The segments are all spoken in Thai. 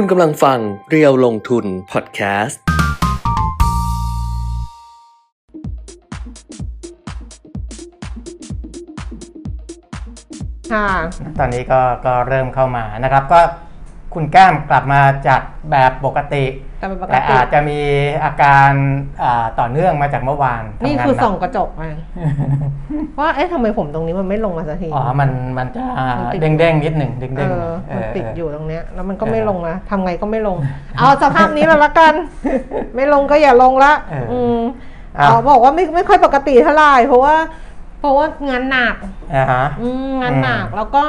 คุณกำลังฟังเรียวลงทุนพอดแคสต์ ค่ะ ตอนนี้ก็ก็เริ่มเข้ามานะครับ ก็ คุณแก้มกลับมาจัดแบบปกติแต่เป็นปกแต่ติอาจจะมีอาการอ่าต่อเนื่องมาจากเมื่อวานทำนี่งาคือหก ส่องกระจกมา ว่าเอ๊ะทำไมผมตรงนี้มันไม่ลงมาสักที อ๋อ มัน มันจะมันติด เด้งๆนิดหนึ่งเด้งเอๆอเอมันอติดเอออยู่ตรงเนี้ย แล้วมันก็เออไม่ลงมาทำไงก็ไม่ลง เอาสภาพนี้แล้วละกัน ไม่ลงก็อย่าลงละเอออืมอะเขาบอกว่าไม่ไม่ค่อยปกติเท่าไหร่เพราะว่า เพราะว่างานหนัก อ่าฮะ อืมงานหนักอืม แล้วก็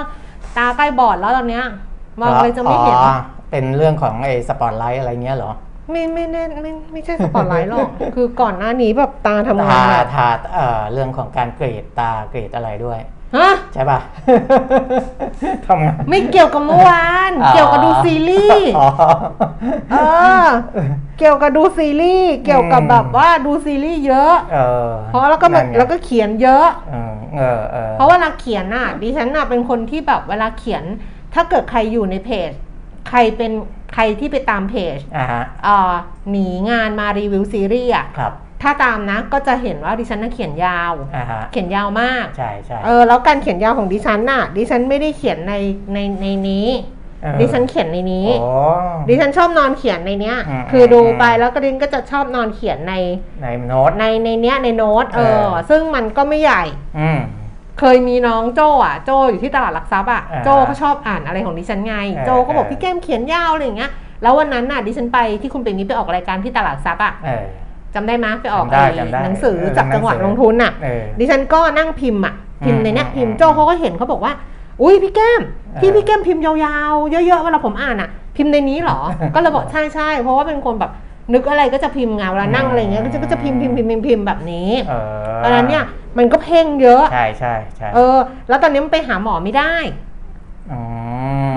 ตาใกล้บอดแล้วตอนเนี้ย มองเลยจะไม่เห็นอ๋อเป็นเรื่องของไอ้สปอตไลท์อะไรเงี้ยเหรอไม่ไม่แน่ไม่ไม่ใช่สปอตไลท์หรอก คือก่อนหน้านี้แบบตาทำงาทานหนักทาเอ่อเรื่องของการกรีดตากรีดอะไรด้วยฮะใช่ป่ะทำงานไม่เกี่ยวกับเมื่อวานอ๋อเกี่ยวกับดูซีรีส์อ๋อเออ เกี่ยวกับดูซีรีส์เกี่ยวกับแบบว่าดูซีรีส์เยอะเออเพราะแล้วก็มันนั่นไงแล้วก็เขียนเยอะเออเออเออเพราะเวลาเขียนน่ะดิฉันน่ะเป็นคนที่แบบเวลาเขียน ถ้าเกิดใครอยู่ในเพจ ใครเป็นใครที่ไปตามเพจอ่าฮะเอ่อหนีงานมารีวิวซีรีส์อะครับถ้าตามนะก็จะเห็นว่าดิฉันน่ะเขียนยาว อ่าฮะเขียนยาวมาก ใช่ใช่เออแล้วการเขียนยาวของดิฉันน่ะ ดิฉันไม่ได้เขียนในในในนี้ เออดิฉันเขียนในนี้ โอ้ ดิฉันชอบนอนเขียนในเนี้ย อืมคือดูอืม ไปแล้วก็ดิฉันก็จะชอบนอนเขียนในในโน้ต ในในเนี้ยในโน้ตเอเอออ ซึ่งมันก็ไม่ใหญ่ อืม เคยมีน้องโจอะโจอยู่ที่ตลาดหลักทรัพย์อะอ่าโจเขาชอบอ่านอะไรของดิฉันไงเออโจก็บอกเออพี่แก้มเขียนยาวอะไรอย่างเงี้ยแล้ววันนั้นน่ะดิฉันไปที่คุณเป็นนี้ไปออกรายการที่ตลาดทรัพย์อะเออ จำได้ไหมไปออกจำได้ไอ้จำได้หนังสือเออจากจังหวัดหนังสือลงทุนอะ เออ ดิฉันก็นั่งพิมพ์อะพิมพ์ในเนี้ยอืมพิมพ์อืมโจเขาก็เห็นเขาบอกว่า อุ้ยพี่แก้มที่เออพี่แก้มพิมพ์ยาวๆ เยอะๆเวลาผมอ่านอะ พิมพ์ในนี้เหรอ ก็เลยบอกใช่ใช่เพราะว่าเป็นคนแบบนึกอะไรก็จะพิมพ์ไงเวลานั่งอะไรอย่างเงี้ยก็จะก็จะพิมพ์พิมพ์พิมพ์พิมพ์พิมพ์แบบนี้เออตอนนั้นเนี่ย มันก็เพ่งเยอะ ใช่ใช่ใช่เออ แล้วตอนนี้มันไปหาหมอไม่ได้อื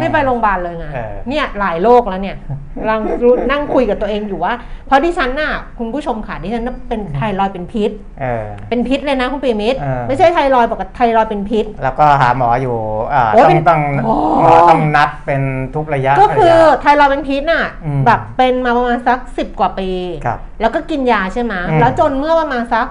ไม่ไปโรงพยาบาลเลยไงเออเนี่ยหลายโรคแล้วเนี่ยกำลังรู้นั่งคุยกับตัวเองอยู่ว่า เพราะดิฉันน่ะคุณผู้ชมค่ะดิฉันน่ะเป็นไทรอยด์เป็นพิษเออเป็นพิษเลยนะคุณปีมิตรเออไม่ใช่ไทรอยด์ปกติไทรอยด์เป็นพิษ แล้วก็หาหมออยู่อ่าโอ้ต้อเป็งนต้องโอ้หมอต้องนัดเป็นทุกระยะ ก็คือระยะไทรอยด์เป็นพิษน่ะอืมแบบเป็นมาประมาณสักสิบกว่าปีครับแล้วก็กินยาใช่ไหมอืมแล้วจนเมื่อประมาณสัก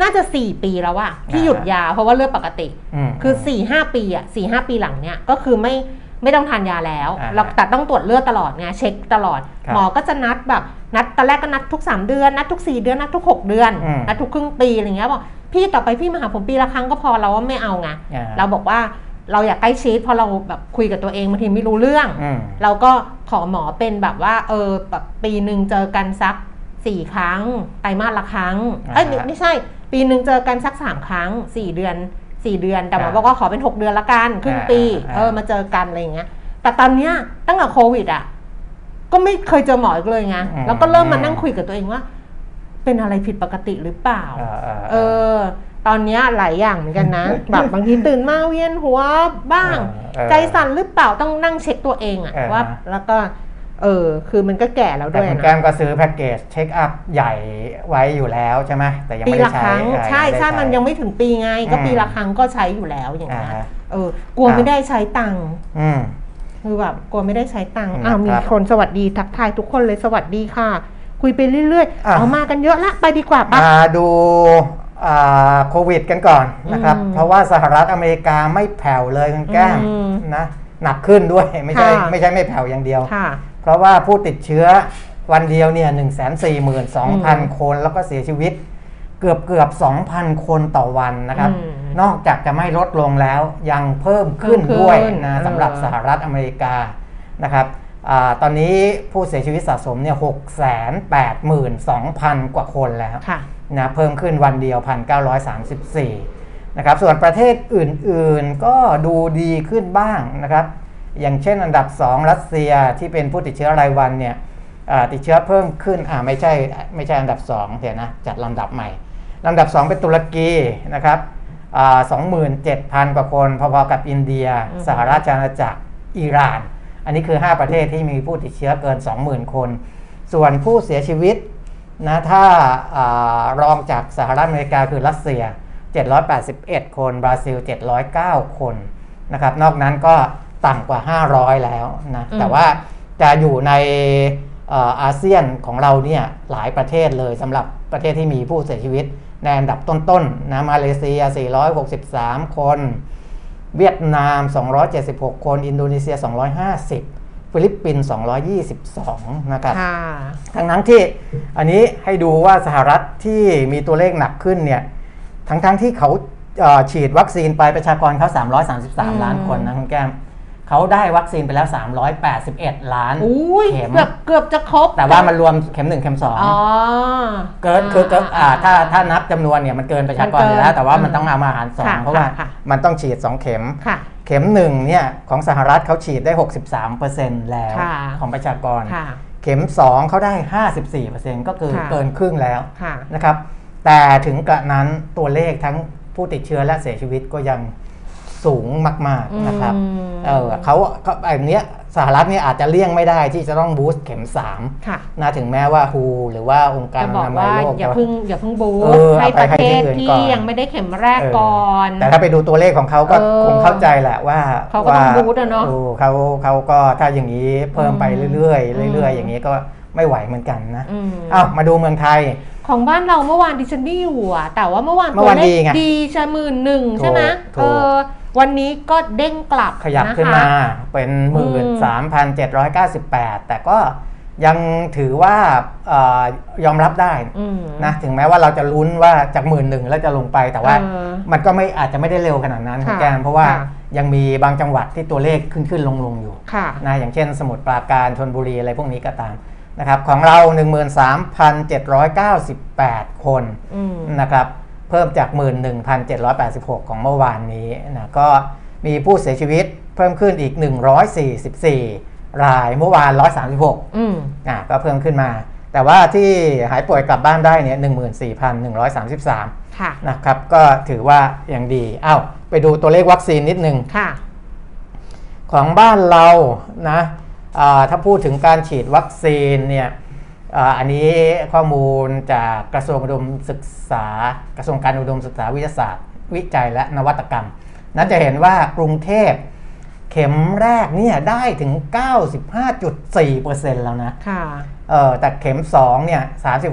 น่าจะสี่ปีแล้วอะที่อ่าหยุดยาเพราะว่าเลือดปกติมคือ4ี่ห้าปีอะสี่ห้าปีหลังเนี่ยก็คือไม่ไม่ต้องทานยาแล้วอ่าเราแต่ต้องตรวจเลือดตลอดไงเช็คตลอดครับหมอก็จะนัดแบบนัดตอนแรกก็นัดทุก 3 เดือนนัดทุก 4 เดือนนัดทุก 6 เดือนอืมนัดทุกครึ่งปีอะไรเงี้ยบอกพี่ต่อไปพี่มาหาผมปีละครั้งก็พอเราว่าไม่เอาไงอ่าเราบอกว่าเราอยากใกล้ชิดเพราะเราแบบคุยกับตัวเองบางทีไม่รู้เรื่องอืมเราก็ขอหมอเป็นแบบว่าเออแบบปีหนึ่งเจอกันสัก สี่ครั้ง ไตรมาสละครั้ง เอ้ยอ่าฮะไม่ใช่ ปีหนึ่งเจอกันสักสามครั้งสี่เดือนสี่เดือน แต่หมออ่าบอกว่าขอเป็นหกเดือนละกันครึ่งปีอ่า เออมาเจอกันอะไรอย่างเงี้ย แต่ตอนเนี้ยตั้งแต่โควิดอะ ก็ไม่เคยเจอหมออีกเลยไง แล้วก็เริ่มมานั่งคุยกับตัวเองว่า เป็นอะไรผิดปกติหรือเปล่าเออเออเออตอนเนี้ยหลายอย่างเหมือนกันนะ แบบบางทีตื่นมาเวียนหัวบ้าง เออใจสั่นหรือเปล่าต้องนั่งเช็คตัวเองอะเออ ว่า แล้วก็ เออ คือมันก็แก่แล้วแต่ด้วยคุณนะแก้มก็ซื้อแพ็กเกจเช็คอัพใหญ่ไว้อยู่แล้วใช่ไหมแต่ยังปีไม่ได้ละคใช้รั้งเออใช่ยังไม่ได้ใช่มันยังไม่ถึงปีไง ก็อืมปีละครั้งก็ใช้อยู่แล้วอย่างเงี้ยอ่าฮะเออกลัวครับไม่ได้ใช้ตังค์อืม คือแบบกลัวไม่ได้ใช้ตังค์อืมอ้าวมีครับคนสวัสดีทักทายทุกคนเลยสวัสดีค่ะ คุยไปเรื่อยๆอะ เอามากันเยอะละไปดีกว่าปะ มาดูอ่าโควิดกันก่อนนะครับ อืมเพราะว่าสหรัฐอเมริกาไม่แผ่วเลยคุณแก้มอืมนะหนักขึ้นด้วยไม่ใช่ค่ะ ไม่ใช่ไม่แผ่วอย่างเดียว ค่ะ เพราะว่าผู้ติดเชื้อวันเดียวเนี่ยหนึ่งแสนสี่หมื่นสองพันอืมคนแล้วก็เสียชีวิต เกือบเกือบสองพันคนต่อวันนะครับอืมนอกจากจะไม่ลดลงแล้วยังเพิ่มขึ้นเพิ่มขึ้นด้วยเอนะอสำหรับสหรัฐอเมริกานะครับอาตอนนี้ผู้เสียชีวิตสะสมเนี่ยหกแสนแปดหมื่นสองพันกว่าคนแล้วค่ะนะเพิ่มขึ้นวันเดียว1,934นะครับ ส่วนประเทศอื่นๆก็ดูดีขึ้นบ้างนะครับ อย่างเช่นอันดับ 2 รัสเซียที่เป็นผู้ติดเชื้อรายวันเนี่ยอ่าติดเชื้อเพิ่มขึ้นอ่าไม่ใช่ไม่ใช่อันดับ2เดี๋ยวนะจัดลำดับใหม่ลำดับ 2 เป็นตุรกีนะครับอ่า27,000กว่าคนพอๆกับอินเดียอือฮึสหราชอาณาจักรอิหร่าน อันนี้คือ 5 ประเทศที่มีผู้ติดเชื้อเกิน 20,000 คน ส่วนผู้เสียชีวิตนะถ้าอารองจากสหรัฐอเมริกาคือรัสเซีย 781 คน บราซิล 709 คนนะครับนอกนั้นก็ ต่ำกว่า 500 แล้วนะอืมแต่ว่าจะอยู่ในเอ่ออาเซียนของเราเนี่ยหลายประเทศเลยสำหรับประเทศที่มีผู้เสียชีวิตในอันดับต้นๆนะมาเลเซีย 463 คน เวียดนาม 276 คน อินโดนีเซีย 250 ฟิลิปปินส์222 นะครับค่ะทั้งนั้นที่อันนี้ให้ดูว่าสหรัฐที่มีตัวเลขหนักขึ้นเนี่ยทั้งทั้งที่เขาเอ่อฉีดวัคซีนไปประชากรเขาอืม333 ล้านคนนะคุณแก้ม เขาได้วัคซีนไปแล้ว 381 ล้านอุ้ยเข็มเกือบเกือบจะครบ แต่ว่ามันรวมเข็ม1เข็มอ๋อ2เกินคือเกินอ่าถ้าถ้านับจำนวนเนี่ยมันเกินประชากรมันเกินอยู่แล้ว แต่ว่ามันอืมต้องเอามาหารสองค่ะเพราะว่าค่ะมันต้องฉีด 2 เข็มค่ะเข็มหนึ่งเนี่ยของสหรัฐเขาฉีดได้ 63%แล้วค่ะของประชากรค่ะเข็ม 2เขาได้ 54%ก็คือค่ะเกินครึ่งแล้วค่ะนะครับแต่ถึงกระนั้นตัวเลขทั้งผู้ติดเชื้อและเสียชีวิตก็ยัง สูงมากๆนะครับอืมเออเขาเขาแบบเนี้ยสหรัฐเนี่ยอาจจะเลี่ยงไม่ได้ที่จะต้องบูสต์เข็มค่ะ3นะถึงแม้ว่าฮูหรือว่าองค์การจะอบอกนามัยว่าโลกอย่าจะเพิ่งอย่าเพิ่งบูเออให้เอาไปประเทศให้ที่อื่นที่ก่อนยังไม่ได้เข็มแรกเออก่อน แต่ถ้าไปดูตัวเลขของเขาก็เออคงเข้าใจแหละว่าเขาก็ต้องว่าบูสต์อะเนาะอเขาเขาก็ถ้าอย่างนี้เพิ่มไปอืมเรื่อยๆเรื่อยอืมๆอย่างนี้ก็ไม่ไหวเหมือนกันนะอืมอ้าวมาดูเมืองไทย ของบ้านเราเมื่อวานดิฉันไม่อยู่อะแต่ว่าเมื่อวานเมื่อวานตัวเลดีขไงดีใช่หมื่นหนึ่งใช่ไหมถูกถูกเออ วันนี้ก็เด้งกลับขยับนะคะขึ้นมาเป็นหมื่นสามพันเจ็ดร้อยเก้าสิบแปดแต่ก็ยังถือว่าเออยอมรับได้อืมนะถึงแม้ว่าเราจะลุ้นว่าจากหมื่นหนึ่งแล้วจะลงไปแต่ว่าเออมันก็ไม่อาจจะไม่ได้เร็วขนาดนั้นคุณค่ะแกนเพราะว่าค่ะยังมีบางจังหวัดที่ตัวเลขขึ้นขึ้นลงลงอยู่ค่ะนะอย่างเช่นสมุทรปราการชนบุรีอะไรพวกนี้ก็ตามนะครับของเรา 13,798 คนอืมนะครับ เพิ่มจาก 11,786 ของเมื่อวานนี้นะก็มีผู้เสียชีวิตเพิ่มขึ้นอีก 144 รายเมื่อวาน 136อืมอะก็เพิ่มขึ้นมา แต่ว่าที่หายป่วยกลับบ้านได้เนี่ย14,133ค่ะนะครับ ก็ถือว่ายังดีอ้าวไปดูตัวเลขวัคซีนนิดนึงค่ะ ของบ้านเรานะอ่าถ้าพูดถึงการฉีดวัคซีนเนี่ย อาอันนี้ข้อมูลจากกระทรวงอุดมศึกษา กระทรวงการอุดมศึกษาวิทยาศาสตร์ วิจัยและนวัตกรรมน่าจะเห็นว่ากรุงเทพเข็มแรกเนี่ยได้ถึง 95.4%แล้วนะค่ะเออแต่เข็ม2เนี่ย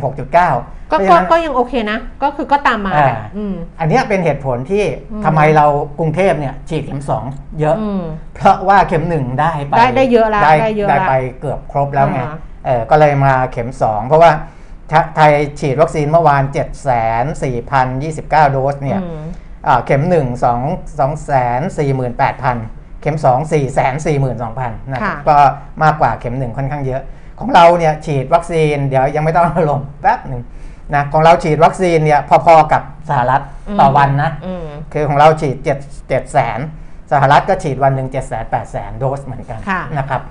36.9ก็เพราะฉะก็นั้นก็ยังโอเคนะ ก็คือก็ตามมาอ่าแหละอืมอันเนี้ยเป็นเหตุผลที่อืมทำไมเรากรุงเทพเนี่ยฉีดเข็ม 2 เยอะอืมเพราะว่าเข็มหนึ่งได้ไปได้ได้เยอะแล้วได้ได้เยอะได้แล้วไปเกือบครบแล้วไงอ่า เออก็เลยมาเข็ม 2 เพราะว่าไทไทยฉีดวัคซีนเมื่อวาน 7 4 0 0 29 โดสเนี่ยอืมอ่าเข็ม 1 2 2 48,000 เข็ม 2 4 4 2 0 0 0นะครับค่ะก็มากกว่าเข็ม 1 ค่อนข้างเยอะ ของเราเนี่ยฉีดวัคซีนเดี๋ยวยังไม่ต้องเอาลงแป๊บหนึ่งนะของเราฉีดวัคซีนเนี่ยพอๆกับสหรัฐต่อวันนะอืมคือของเราฉีด7 7แสนสหรัฐก็ฉีดวันหนึ่ง7แสน8แสนโดสเหมือนกันค่ะนะครับ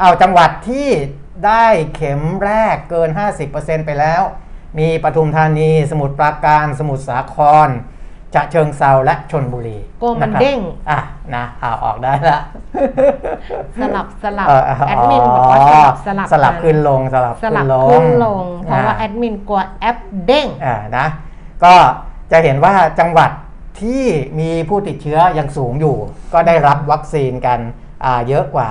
เอาจังหวัดที่ ได้เข็มแรกเกิน 50%ไปแล้ว มีปทุมธานี สมุทรปราการ สมุทรสาครจะเชิงเซาและชนบุรีโกมันะครับเด้งอะนะเอาออกได้ละสลับสลับเแอดมินบอกว่าสลับสลับสลับกันขึ้นลงสลับสลับลขึ้งนลง เพราะว่าแอดมินกลัวแอปเด้งอ่านะก็จะเห็นว่าจังหวัดที่มีผู้ติดเชื้อยังสูงอยู่ ก็ได้รับวัคซีนกันอ่าเยอะกว่า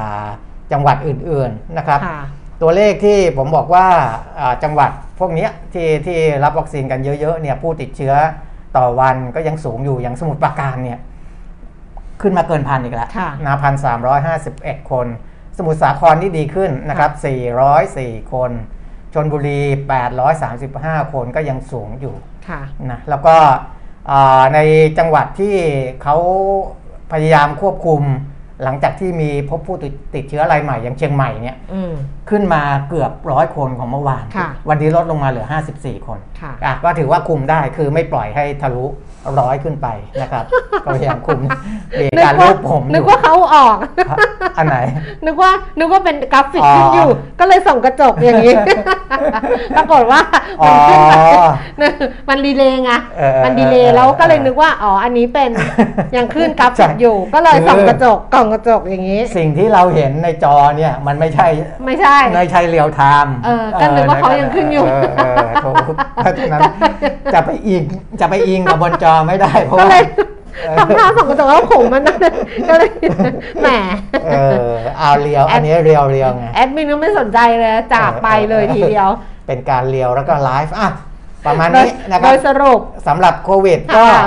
จังหวัดอื่นๆนะครับค่ะ ตัวเลขที่ผมบอกว่าอ่าจังหวัดพวกเนี้ยที่ที่รับวัคซีนกันเยอะๆเนี่ยผู้ติดเชื้อต่อวันก็ยังสูงอยู่อย่างสมุทรปราการเนี่ยขึ้นมาเกินพันอีกแล้วค่ะนะพันสามร้อยห้าสิบเอ็ดคน สมุทรสาครนี่ดีขึ้นนะครับสี่ร้อยสี่คนชนบุรี 835 คนก็ยังสูงอยู่ค่ะนะแล้วก็อ่าในจังหวัดที่เขาพยายามควบคุม หลังจากที่มีพบผู้ติดติดเชื้อรายใหม่อย่างเชียงใหม่เนี่ยอืมขึ้นมาเกือบร้อยคนของเมื่อวานค่ะวันนี้ลดลงมาเหลือ 54 คนค่ะอะก็ถือว่าคุมได้คือไม่ปล่อยให้ทะลุ ร้อยขึ้นไปนะครับก็พยายามคุมมีการรูปผมอนึกยู่ว่าเขาออกอันไหน นึกว่านึกว่าเป็นกราฟิกอ๋อขึ้นอยู่ ก็เลยส่องกระจกอย่างนี้ปรากฏว่าอ๋มัอนขึ้นมามันดีเลย์ไงเออเออมันดีเลเอย์อแล้วก็เลยเออนึกว่าอ๋ออันนี้เป็นยังขึ้นกราฟิกใช่อยู่ ก็เลยส่องคือกระจกกล่องกระจกอย่างนี้ สิ่งที่เราเห็นในจอเนี่ยมันไม่ใช่ไม่ใช่ไม่ใช่เรียลไทม์เออก็นึกว่าเขายังขึ้นอยู่เออเออถูกเพราะฉะนั้นจะไปอิงจะไปอิงกับบนจอไม่ได้เพราะก็ว่า เลยทำท่าส่องกระจกแล้วผมมันนั่นก็เลยแหม เออเอาเรียวอันนี้เรียวเรียวไง แอดมินก็ไม่สนใจเลยจากไปเลยทีเดียวเป็นการเรียวแล้วก็ไลฟ์อะประมาณโดยนี้นะคโดรับยสรุป สำหรับโควิดก็ค่ะ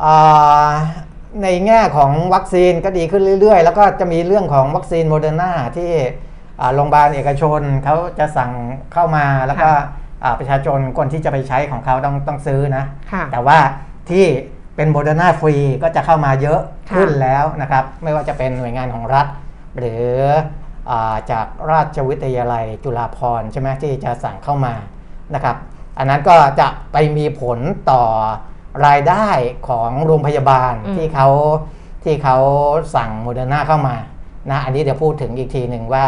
เอ่อในแง่ของวัคซีนก็ดีขึ้นเรื่อยๆ แล้วก็จะมีเรื่องของวัคซีนโมเดอร์นาที่อ่าโรงพยาบาลเอกชนเขาจะสั่งเข้ามาแล้วก็อ่าประชาชนคนที่จะไปใช้ของเขาต้องต้องซื้อนะ ค่ะ แต่ว่า ที่เป็นโมเดอร์นาฟรีก็จะเข้ามาเยอะค่ะขึ้นแล้วนะครับ ไม่ว่าจะเป็นหน่วยงานของรัฐ หรืออาจากราชวิทยาลัยจุฬาภรณ์ใช่ไหมที่จะสั่งเข้ามานะครับ อันนั้นก็จะไปมีผลต่อรายได้ของโรงพยาบาลอืมที่เขาที่เขาสั่งโมเดอร์นาเข้ามานะอันนี้เดี๋ยวพูดถึงอีกทีหนึ่งว่า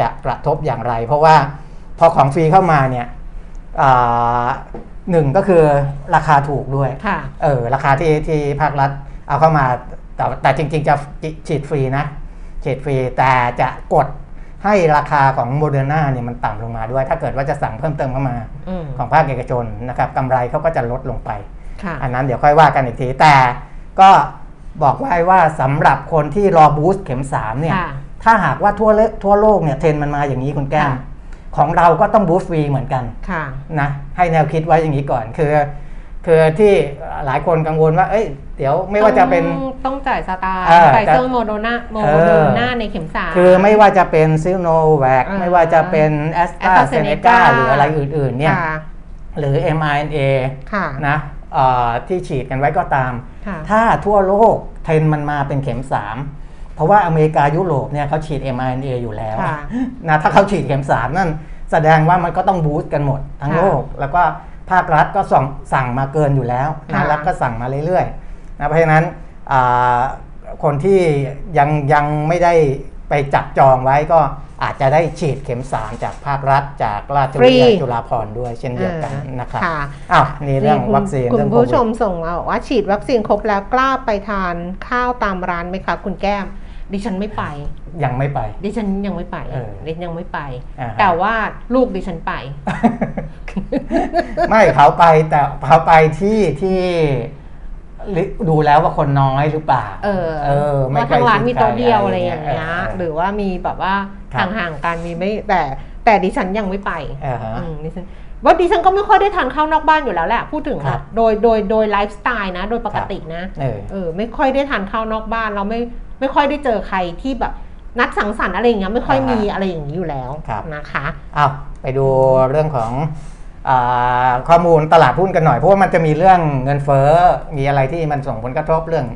จะกระทบอย่างไร เพราะว่าพอของฟรีเข้ามาเนี่ยอ่า หนึ่งก็คือราคาถูกด้วยค่ะ เออราคาที่ที่ภาครัฐเอาเข้ามาแต่แต่จริง ๆ จะฉีดฟรีนะฉีดฟรีแต่จะกดให้ราคาของโมเดอร์นาเนี่ยมันต่ำลงมาด้วย ถ้าเกิดว่าจะสั่งเพิ่มเติมเข้ามาอืมของภาคเอกชนนะครับกำไรเขาก็จะลดลงไปค่ะอันนั้นเดี๋ยวค่อยว่ากันอีกที แต่ก็บอกไว้ว่าสำหรับคนที่รอ boost เข็ม3เนี่ยค่ะถ้าหากว่าทั่วเลทั่วโลกเนี่ยเทรนด์มันมาอย่างนี้คุณแก้มค่ะ ของเราก็ต้อง boost ฟรีเหมือนกันค่ะนะให้แนวคิดไว้อย่างนี้ก่อนคือคือที่หลายคนกังวลว่า เอ้ย เดี๋ยวไม่ว่าจะเป็นต้องต้องจ่ายสตางค์เออ Pfizer Moderna Moderna ในเข็มสามคือไม่ว่าจะเป็นซิโนแวคอ่าไม่ว่าจะเป็นแอสตราเซเนกา AstraZeneca หรืออะไรอื่น ๆ เนี่ยค่ะหรือ mRNA ค่ะนะเอ่อที่ฉีดกันไว้ก็ตามค่ะถ้าทั่วโลกเทรนด์มันมาเป็นเข็ม3 เพราะว่าอเมริกายุโรปเนี่ยเขาฉีด mRNA อยู่แล้วค่ะนะถ้าเขาฉีดเข็ม3นั่นแสดงว่ามันก็ต้องบูสต์กันหมดทั้งค่ะโลก แล้วก็ภาครัฐก็ส่งสั่งมาเกินอยู่แล้วค่ะนะรัฐก็สั่งมาเรื่อยๆนะเพราะฉะนั้นอ่าคนที่ยังยังไม่ได้ไปจับจองไว้ก็อาจจะได้ฉีดเข็ม3จากภาครัฐ จากราชวิทยาลัยจุฬาภรณ์ด้วยเช่นเดียวกันนะครับค่ะอ้าวนี่เรื่องคุณวัคซีนคุเรื่อณงโคผู้วิชดมส่งมาบอกว่าฉีดวัคซีนครบแล้วกล้าไปทานข้าวตามร้านไหมคะคุณแก้ม ดิฉันไม่ไป ยังไม่ไป ดิฉันยังไม่ไปเออดิฉันยังไม่ไป อ่าฮะ แต่ว่าลูกดิฉันไป ไม่เขาไปแต่เขาไปที่ที่ดูแล้วว่าคนน้อยหรือเปล่าเออเออไม่ว่าทางร้านมีใกล้โต๊ะชิดเดียวใครอะไรอย่างเงี้ยเออหรือว่ามีแบบว่าครับ ห่างๆกันมีไม่แต่ แต่ดิฉันยังไม่ไปอ่าฮะ อืมดิฉันว่าดิฉันก็ไม่ค่อยได้ทานข้าวนอกบ้านอยู่แล้วแหละพูดถึงครัอะบโดยโดยโดยไลฟ์สไตล์นะ โดยปกตินะ เออ เออไม่ค่อยได้ทานข้าวนอกบ้านเราไม่ ไม่ค่อยได้เจอใครที่แบบนัดสังสรรค์อะไรอย่างเงี้ยไม่ค่อยอ่าฮะมีอะไรอย่างนี้อยู่แล้วครับนะคะอ้าวไปดูเรื่องของอาข้อมูลตลาดหุ้นกันหน่อย เพราะว่ามันจะมีเรื่องเงินเฟ้อมีอะไรที่มันส่งผลกระทบเรื่อง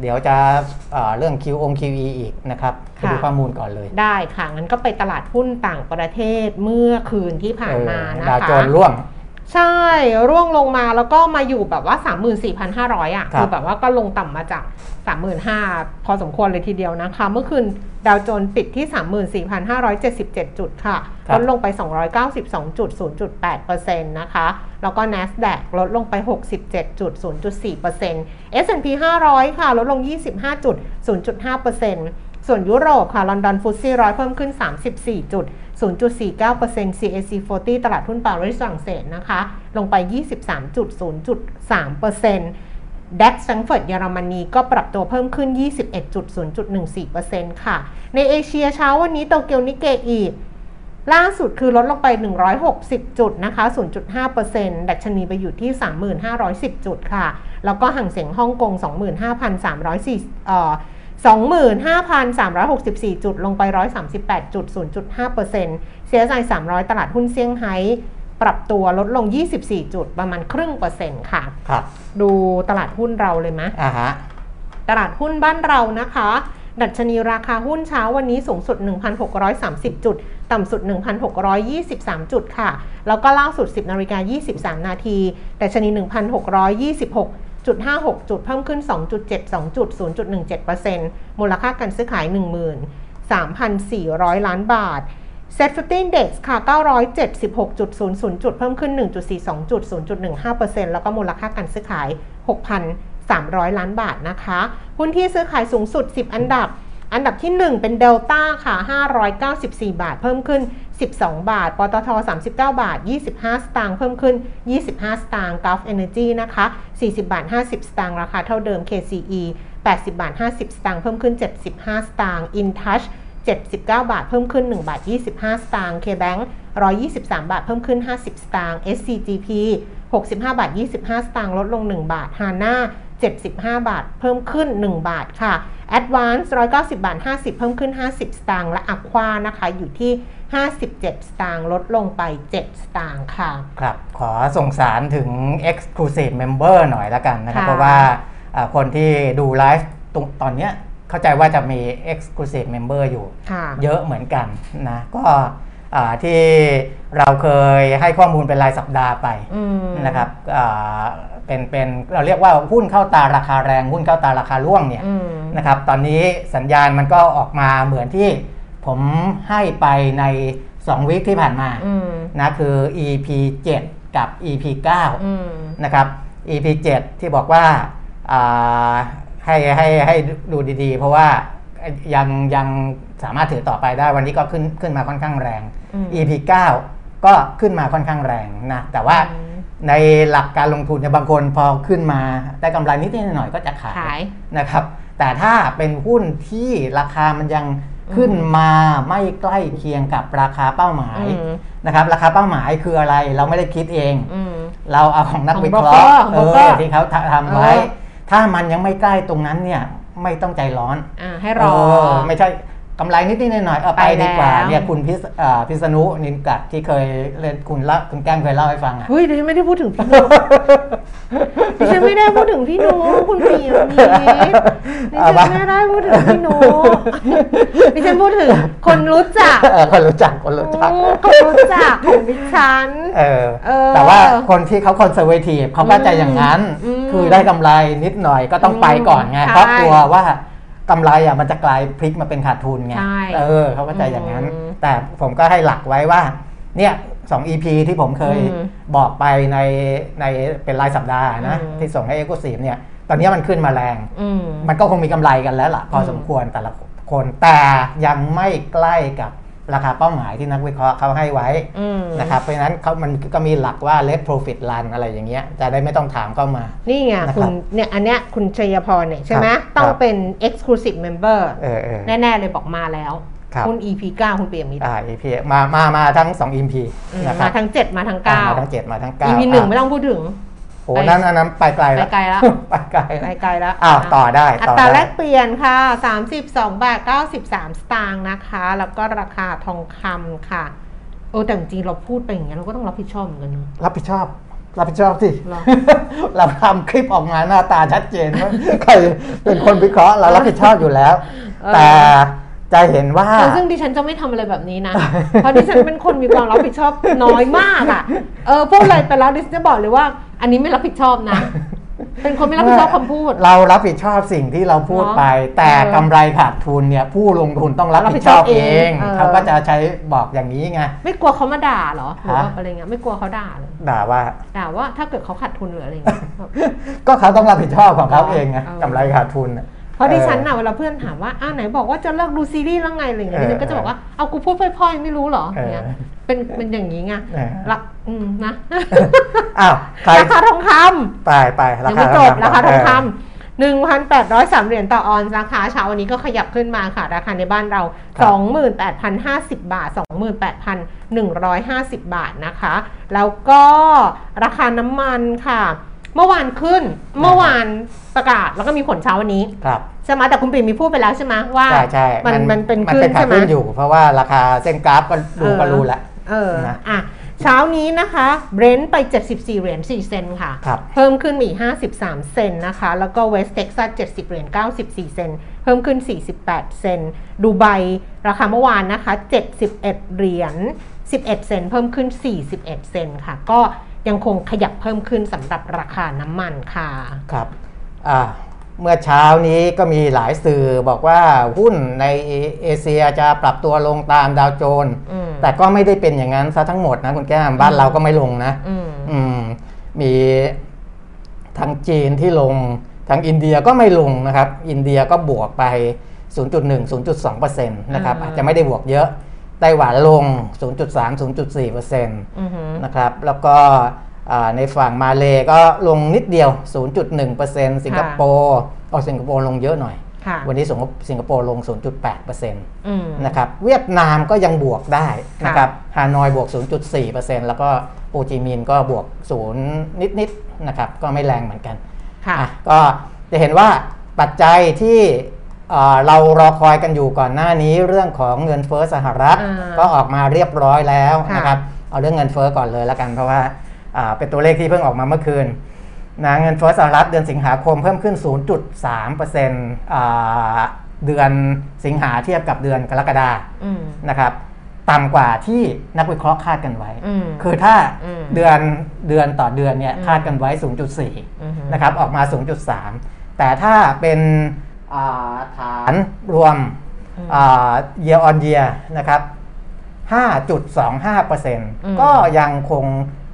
เดี๋ยวจะอ่าเรื่อง Q อง QE อีกนะครับไปดูค่ะข้อมูลก่อนเลย ได้ค่ะงั้นก็ไปตลาดหุ้นต่างประเทศเมื่อคืนที่ผ่านมาเออนะดาวคะโจนส์ร่วง ใช่ร่วงลงมาแล้วก็มาอยู่แบบว่า 34,500 อะครับคือแบบว่าก็ลงต่ำมาจาก 35,000 พอสมควรเลยทีเดียวนะคะ เมื่อคืนดาวโจนส์ปิดที่ 34,577 จุดค่ะครัลบดลงไป 292จุด0.8%นะคะ แล้วก็ NASDAQ ลดลงไป 67จุด0.4% S&P 500 ค่ะ ลดลง 25จุด0.5%ส่วนยุโรปค่ะ ลอนดอน FTSE ร้อยเพิ่มขึ้น 34จุด 0.49% CAC 40 ตลาดหุ้นปารีสฝรั่งเศสนะคะ ลงไป 23.0.3% DAX แฟรงก์เฟิร์ตเยอรมนีก็ปรับตัวเพิ่มขึ้น 21.0.14%ค่ะ ในเอเชียเช้าวันนี้โตเกียวนิเกอีกล่าสุดคือลดลงไป 160 จุดนะคะ 0.5%ดัชนีไปอยู่ที่ 3,510 จุดค่ะ แล้วก็ห่างเสียงฮ่องกง 25,304เอ่อ 25,364 จุด ลงไป 138จุด0.5% CSI 300 ตลาดหุ้นเซี่ยงไฮ้ปรับตัวลดลง 24 จุด ประมาณครึ่งเปอร์เซ็นต์ค่ะ ครับ ดูตลาดหุ้นเราเลยไหมอ่าฮะ ตลาดหุ้นบ้านเรานะคะ ดัชนีราคาหุ้นเช้าวันนี้สูงสุด 1,630 จุด ต่ำสุด 1,623 จุดค่ะ แล้วก็ล่าสุด 10นาฬิกา23 นาทีดัชนี 1,626 จุด56 จุดเพิ่มขึ้น 2.72 จุด 0.17%มูลค่าการซื้อขาย 13,400 ล้านบาท Set 50 Index ค่ะ 976.00 จุด เพิ่มขึ้น 1.42 จุด 0.15%แล้วก็มูลค่าการซื้อขาย 6,300 ล้านบาทนะคะ หุ้นที่ซื้อขายสูงสุด 10 อันดับ อันดับที่ 1 เป็นเดลต้าค่ะ 594 บาท เพิ่มขึ้น 12 บาท ปตท 39 บาท 25 สตางค์ เพิ่มขึ้น 25 สตางค์ Gulf Energy นะคะ 40 บาท 50 สตางค์ ราคาเท่าเดิม KCE 80 บาท 50 สตางค์ เพิ่มขึ้น 75 สตางค์ InTouch 79 บาท เพิ่มขึ้น 1 บาท 25 สตางค์ KBank 123 บาท เพิ่มขึ้น 50 สตางค์ SCGP 65 บาท 25 สตางค์ ลดลง 1 บาท HANA 75 บาท เพิ่มขึ้น 1 บาทค่ะ Advance 190 บาท 50 เพิ่มขึ้น 50 สตางค์และ Aqua นะคะอยู่ที่ 57 สตางค์ลดลงไป 7 สตางค์ค่ะ ครับ ขอส่งสารถึง Exclusive Member หน่อยละกันนะครับค่ะเพราะว่าอ่าคนที่ดูไลฟ์ตรงตอนเนี้ยเข้าใจว่าจะมี Exclusive Member อยู่ค่ะเยอะเหมือนกันนะ ก็อ่าที่เราเคยให้ข้อมูลเป็นรายสัปดาห์ไปอืมนะครับอ่า เป็นเป็นเราเรียกว่าหุ้นเข้าตาราคาแรงหุ้นเข้าตาราคาร่วงเนี่ยอืมนะครับตอนนี้สัญญาณมันก็ออกมาเหมือนที่ผมให้ไปใน 2 วิคที่ผ่านมาอืมนะคือ EP 7 กับ EP อืม9นะครับ EP 7 ที่บอกว่าอ่าให้ให้ให้ดูดีๆ เพราะว่ายังยังสามารถถือต่อไปได้วันนี้ก็ขึ้นขึ้นมาค่อนข้างแรงอืม EP 9 ก็ขึ้นมาค่อนข้างแรงนะแต่ว่าอืม ในหลักการลงทุนเนี่ยบางคนพอขึ้นมาได้กำไรนิดๆหน่อยๆก็จะขายขายนะครับ แต่ถ้าเป็นหุ้นที่ราคามันยังขึ้นมาไม่ใกล้เคียงกับราคาเป้าหมายอืมนะครับ ราคาเป้าหมายคืออะไรเราไม่ได้คิดเองอืมเราเอาของนักของวิเคราะห์ของเอ broker อที่เขาทำไว้เออถ้ามันยังไม่ใกล้ตรงนั้นเนี่ยไม่ต้องใจร้อนอ่าให้รอเอไม่ใช่ กำไรนิดนิดๆหน่อยๆเอาไปไปแล้ว ดีกว่าเนี่ยคุณพิษอ่าพิษณุนินกัดที่เคยเล่นคุณเล่าคุณแก้มเคยเล่าให้ฟังอะ เฮ้ยดิฉันไม่ได้พูดถึงพี่นุ๊กดิฉันไม่ได้พูดถึงพี่นุ๊กคุณปียมิตรดิฉันไม่ได้พูดถึงพี่นุ๊กดิฉันพูดถึงคนรู้จักเออคนรู้จักคนรู้จัก อืมคนรู้จักของดิฉัน เออเออแต่ว่าคนที่เขาคอนเซอร์เวทีฟเขาก็จะอย่างนั้น อืมคือได้กำไรนิดหน่อยก็ต้องไปก่อนไงใช่ เพราะกลัวว่า กำไรอะมันจะกลายพลิกมาเป็นขาดทุนไงใช่เออเขาก็จะอย่างนั้นอืมแต่ผมก็ให้หลักไว้ว่า เนี่ยสอง EP ที่ผมเคยอืมบอกไปในในเป็นรายสัปดาห์นะอืมที่ส่งให้เอ็กซ์ซีเนี่ย ตอนนี้มันขึ้นมาแรงอืมมันก็คงมีกำไรกันแล้วล่ะ พออมสมควรแต่ละคนแต่ยังไม่ใกล้กับ ราคาเป้าหมายที่นักวิเคราะห์เขาให้ไว้อืมนะครับเพราะฉะนั้นเขามันก็มีหลักว่า let profit run อะไรอย่างเงี้ยจะได้ไม่ต้องถามเข้ามา นี่ไงนะครับคุณเนี่ยอันเนี้ยคุณชัยพรเนี่ยใช่ไหมครับต้องครับเป็น exclusive member เออเออแน่ ๆ เลยบอกมาแล้วครับคุณ EP 9 คุณเปียมิตรอ่า EP มามามาทั้ง 2 EP อืมนะครับมาทั้ง 7 มาทั้งอ่ามา9ทั้ง 7 มาทั้ง 9 EP หนึ่งไม่ต้องพูดถึง โอ้นั่นอันนั้นไปไกลไปแล้วไกลแล้วไปไกลไปไกลแล้วอ้าวต่อได้อัต่อตราได้แลกเปลี่ยนค่ะ 32 บาท 93 สตางค์นะคะ แล้วก็ราคาทองคำค่ะโอ้แต่จริงๆเราพูดไปอย่างเงี้ยเราก็ต้องรับผิดชอบเหมือนกันเนอะรับผิดชอบรับผิดชอบสิเหรอเราทำคลิปออกมาหน้าตาชัดเจนว่าใครเป็นคนวิเคราะห์เรารับผิดชอบอยู่แล้วเออแต่ จะเห็นว่าเออซึ่งดิฉันจะไม่ทำอะไรแบบนี้นะ เพราะดิฉันเป็นคนมีความรับผิดชอบน้อยมากอะ เออพูดอะไรไปแล้วดิฉันจะบอกเลยว่า อันนี้ไม่รับผิดชอบนะ เป็นคนไม่รับผิดชอบคำพูด เรารับผิดชอบสิ่งที่เราพูดไปเนอะแต่เออกำไรขาดทุนเนี่ย ผู้ลงทุนต้องรับผิดชอบรับผิดชอบเอเองงเออเขาก็จะใช้บอกอย่างนี้ไง ไม่กลัวเขามาด่าเหรอหรือว่าฮะอะไรเงี้ยไม่กลัวเขาด่าเลยด่าว่า ด่าว่าถ้าเกิดเขาขาดทุนหรืออะไรเงี้ยแบบก็เขาต้องรับผิดชอบของเขาเออเองไงเออกำไรขาดทุนน่ะ เพราะดิฉันเออน่ะเวลาเพื่อนถามว่าอ้าวไหนบอกว่าจะเลิกดูซีรีส์แล้วไงอะไรเงี้ยเออดิฉันก็จะบอกว่าเอากูพูดพล่อยๆไม่รู้เหรอเออเงี้ยเป็นเป็นอย่างนี้ไงเออละอืมนะอ้าวใครราคาทองคำไปไปรายังคาไม่จบราคาทองคเำหนึ่งพันแปดร้อยสามเหรียญต่อออนซ์ราคาเช้าวันนี้ก็ขยับขึ้นมาค่ะ ราคาในบ้านเราสองหมื่นแปดพันห้าสิบบาทสองหมื่นแปดพันหนึ่งร้อยห้าสิบบาทนะคะ แล้วก็ราคาน้ำมันค่ะ เมื่อวานขึ้นเมื่อวาน ประกาศแล้วก็มีผลเช้าวันนี้ครับใช่ไหมแต่คุณปิ่มมีพูดไปแล้วใช่ไหมว่าใช่ใช่มันมันเป็นมันขึ้เป็นนขาใช่ดไหมทุนอยู่ เพราะว่าราคาเส้นกราฟก็ดูก็รู้แล้วเออนะอะเช้านี้นะคะ Brent ไป 74 เหรียญ4เซนต์ค่ะครับเพิ่มขึ้นมาอีก 53 เซนต์นะคะ แล้วก็ West Texas 70 เหรียญ94 เซนต์ เพิ่มขึ้น 48 เซนต์ ดูไบราคาเมื่อวานนะคะ 71 เหรียญ11 เซนต์ เพิ่มขึ้น 41 เซนต์ค่ะ ก็ยังคงขยับเพิ่มขึ้นสำหรับราคาน้ำมันค่ะ ครับอ่า เมื่อเช้านี้ก็มีหลายสื่อบอกว่าหุ้นในเอเชียจะปรับตัวลงตามดาวโจนส์อืมแต่ก็ไม่ได้เป็นอย่างนั้นซะทั้งหมดนะคุณแก้มบ้านเราก็ไม่ลงนะอืมอืมมีทางจีนที่ลงทางอินเดียก็ไม่ลงนะครับ อินเดียก็บวกไป 0.1 0.2%นะครับอ่าอาจจะไม่ได้บวกเยอะไต้หวันลง 0.3 0.4%อือหือนะครับแล้วก็อ่า ในฝั่งมาเลก็ลงนิดเดียว 0.1%สิงคโปร์เอาสิงคโปร์ลงเยอะหน่อยค่ะวันนี้สิงคโปร์ลง 0.8%อืมนะครับ เวียดนามก็ยังบวกได้ค่ะนะครับ ฮานอยบวก 0.4%แล้วก็โฮจิมินห์ก็บวก 0 นิดๆนะครับ ก็ไม่แรงเหมือนกันค่ะอะก็จะเห็นว่าปัจจัยที่เอ่อเรารอคอยกันอยู่ก่อนหน้านี้เรื่องของเงินเฟ้อสหรัฐอ่าก็ออกมาเรียบร้อยแล้วค่ะนะครับ เอาเรื่องเงินเฟ้อก่อนเลยแล้วกันเพราะว่าอ่า เป็นตัวเลขที่เพิ่งออกมาเมื่อคืนนะเงินเฟ้อสหรัฐเดือนสิงหาคมเพิ่มขึ้น 0.3%อ่าเดือนสิงหาเทียบกับเดือนกรกฎาอืมนะครับต่ำกว่าที่นักวิเคราะห์คาดกันไว้อืมคือถ้าอืมเดือนเดือนต่อเดือนเนี่ยอืมคาดกันไว้อือฮึ0.4 นะครับออกมา 0.3 แต่ถ้าเป็นอ่าฐานรวมอ่า year on year นะครับ 5.25%ก็ยังคงเอ่อ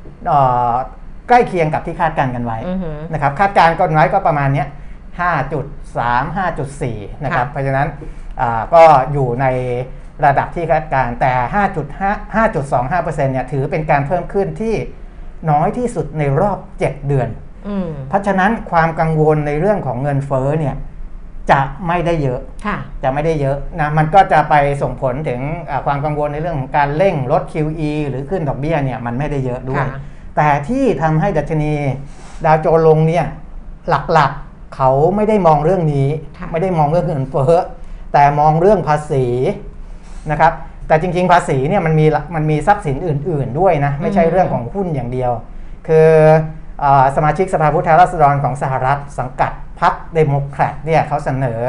ใกล้เคียงกับที่คาดการณ์กันไว้อือหือนะครับคาดการณ์กันไว้ก็ประมาณเนี้ย5.3 5.4นะครับค่ะเพราะฉะนั้นอ่าก็อยู่ในระดับที่คาดการณ์แต่ 5.5 5.25%เนี่ยถือเป็นการเพิ่มขึ้นที่น้อยที่สุดในรอบ 7 เดือนอืมเพราะฉะนั้นความกังวลในเรื่องของเงินเฟ้อเนี่ยจะไม่ได้เยอะค่ะจะไม่ได้เยอะนะ มันก็จะไปส่งผลถึงอ่าความกังวลในเรื่องของการเร่งลด QE หรือขึ้นดอกเบี้ยเนี่ยมันไม่ได้เยอะด้วยค่ะ แต่ที่ทำให้ดัชนีดาวโจนส์ลงเนี่ยหลักๆเขาไม่ได้มองเรื่องนี้ค่ะไม่ได้มองเรื่องเงินเฟ้อแต่มองเรื่องภาษีนะครับแต่จริง ๆ ภาษีเนี่ยมันมีมันมีทรัพย์สินอื่น ๆ ด้วยนะไม่ใช่เรื่องของหุ้นอย่างเดียว คืออาสมาชิกสภาผู้แทนราษฎรของสหรัฐสังกัดพรรคเดโมแครตเนี่ยเขาเสนอ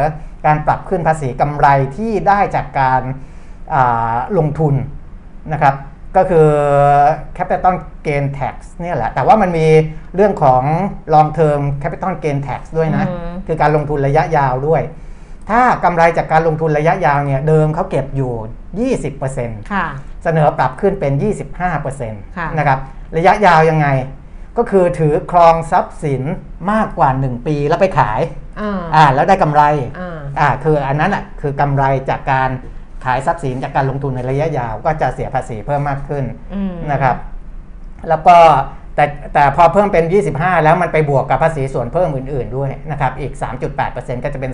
การปรับขึ้นภาษีกำไรที่ได้จากการอ่าลงทุนนะครับ ก็คือ capital gain tax เนี่ยแหละ แต่ว่ามันมีเรื่องของ long term capital gain tax ด้วยนะอืมคือการลงทุนระยะยาวด้วย ถ้ากำไรจากการลงทุนระยะยาวเนี่ย เดิมเขาเก็บอยู่ 20%ค่ะเสนอปรับขึ้นเป็น 25%ค่ะนะครับ ระยะยาวยังไง ก็คือถือครองทรัพย์สินมากกว่า 1 ปีแล้วไปขายอ่าอ่าแล้วได้กำไรอ่าอ่าคืออันนั้นอะคือกำไรจากการ ขายทรัพย์สินจากการลงทุนในระยะยาวก็จะเสียภาษีเพิ่มมากขึ้นอืมนะครับ แล้วก็แต่แต่พอเพิ่มเป็น 25 แล้วมันไปบวกกับภาษีส่วนเพิ่มอื่น ๆด้วยนะครับอีก 3.8%ก็จะเป็น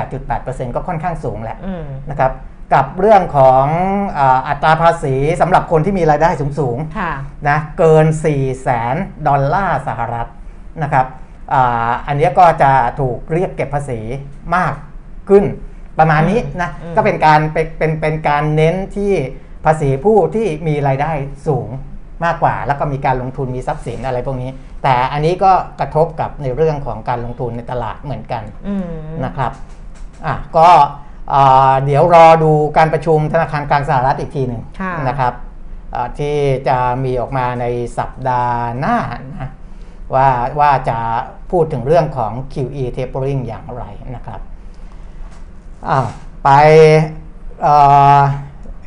28.8%ก็ค่อนข้างสูงแหละอืมนะครับกับเรื่องของอาอัตราภาษีสำหรับคนที่มีรายได้สูงๆค่ะนะเกิน 4 0 0แสนดอลลาร์สหรัฐนะครับอาอันเนี้ยก็จะถูกเรียกเก็บภาษีมากขึ้น ประมาณนี้นะอืมก็เป็นการเป็นเป็นเป็นการเน้นที่ภาษีผู้ที่มีรายได้สูงมากกว่า แล้วก็มีการลงทุนมีทรัพย์สินอะไรพวกนี้ แต่อันนี้ก็กระทบกับในเรื่องของการลงทุนในตลาดเหมือนกันอืมนะครับอะก็อ่าเดี๋ยวรอดูการประชุมธนาคารกลางสหรัฐอีกทีหนึ่งค่ะนะครับอ่าที่จะมีออกมาในสัปดาห์หน้านะว่าว่าจะพูดถึงเรื่องของ QE tapering อย่างไรนะครับอ้าว ไปเอ่อ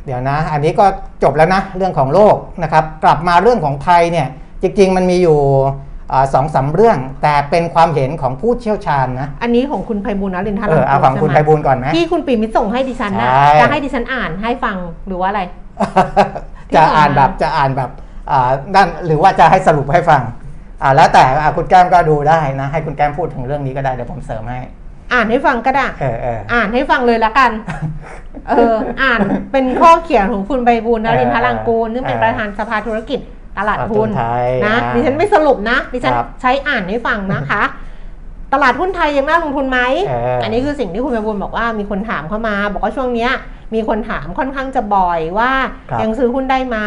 เดี๋ยวนะ อันนี้ก็จบแล้วนะเรื่องของโลกนะครับ กลับมาเรื่องของไทยเนี่ยจริงๆมันมีอยู่อาสองสามเรื่องแต่เป็นความเห็นของผู้เชี่ยวชาญนะ อันนี้ของคุณไพบูลย์นรินทร์เออเอาของคุณไพบูลย์ก่อนไหมที่คุณปีมิตรส่งให้ดิฉันนะใช่จะให้ดิฉันอ่านให้ฟังหรือว่าอะไร จะอ่านแบบจะอ่านแบบอ่าด้านหรือว่าจะให้สรุปให้ฟังอ่าแล้วแต่อ่าคุณแก้มก็ดูได้นะ ให้คุณแก้มพูดถึงเรื่องนี้ก็ได้เดี๋ยวผมเสริมให้ อ่านให้ฟังก็ได้เออเอออ่านให้ฟังเลยละกัน เออ อ่านเป็นข้อเขียนของคุณใบบูลย์นรินทรังกูลซึ่งเป็นประธานสภาธุรกิจตลาดหุ้นตลาดหุ้นไทยนะอ่าดิฉันไม่สรุปนะดิฉันครับใช้อ่านให้ฟังนะคะ ตลาดหุ้นไทยยังน่าลงทุนไหมเอออันนี้คือสิ่งที่คุณใบบูลย์บอกว่ามีคนถามเข้ามา บอกว่าช่วงเนี้ยมีคนถามค่อนข้างจะบ่อยว่าครับยังซื้อหุ้นได้ไหม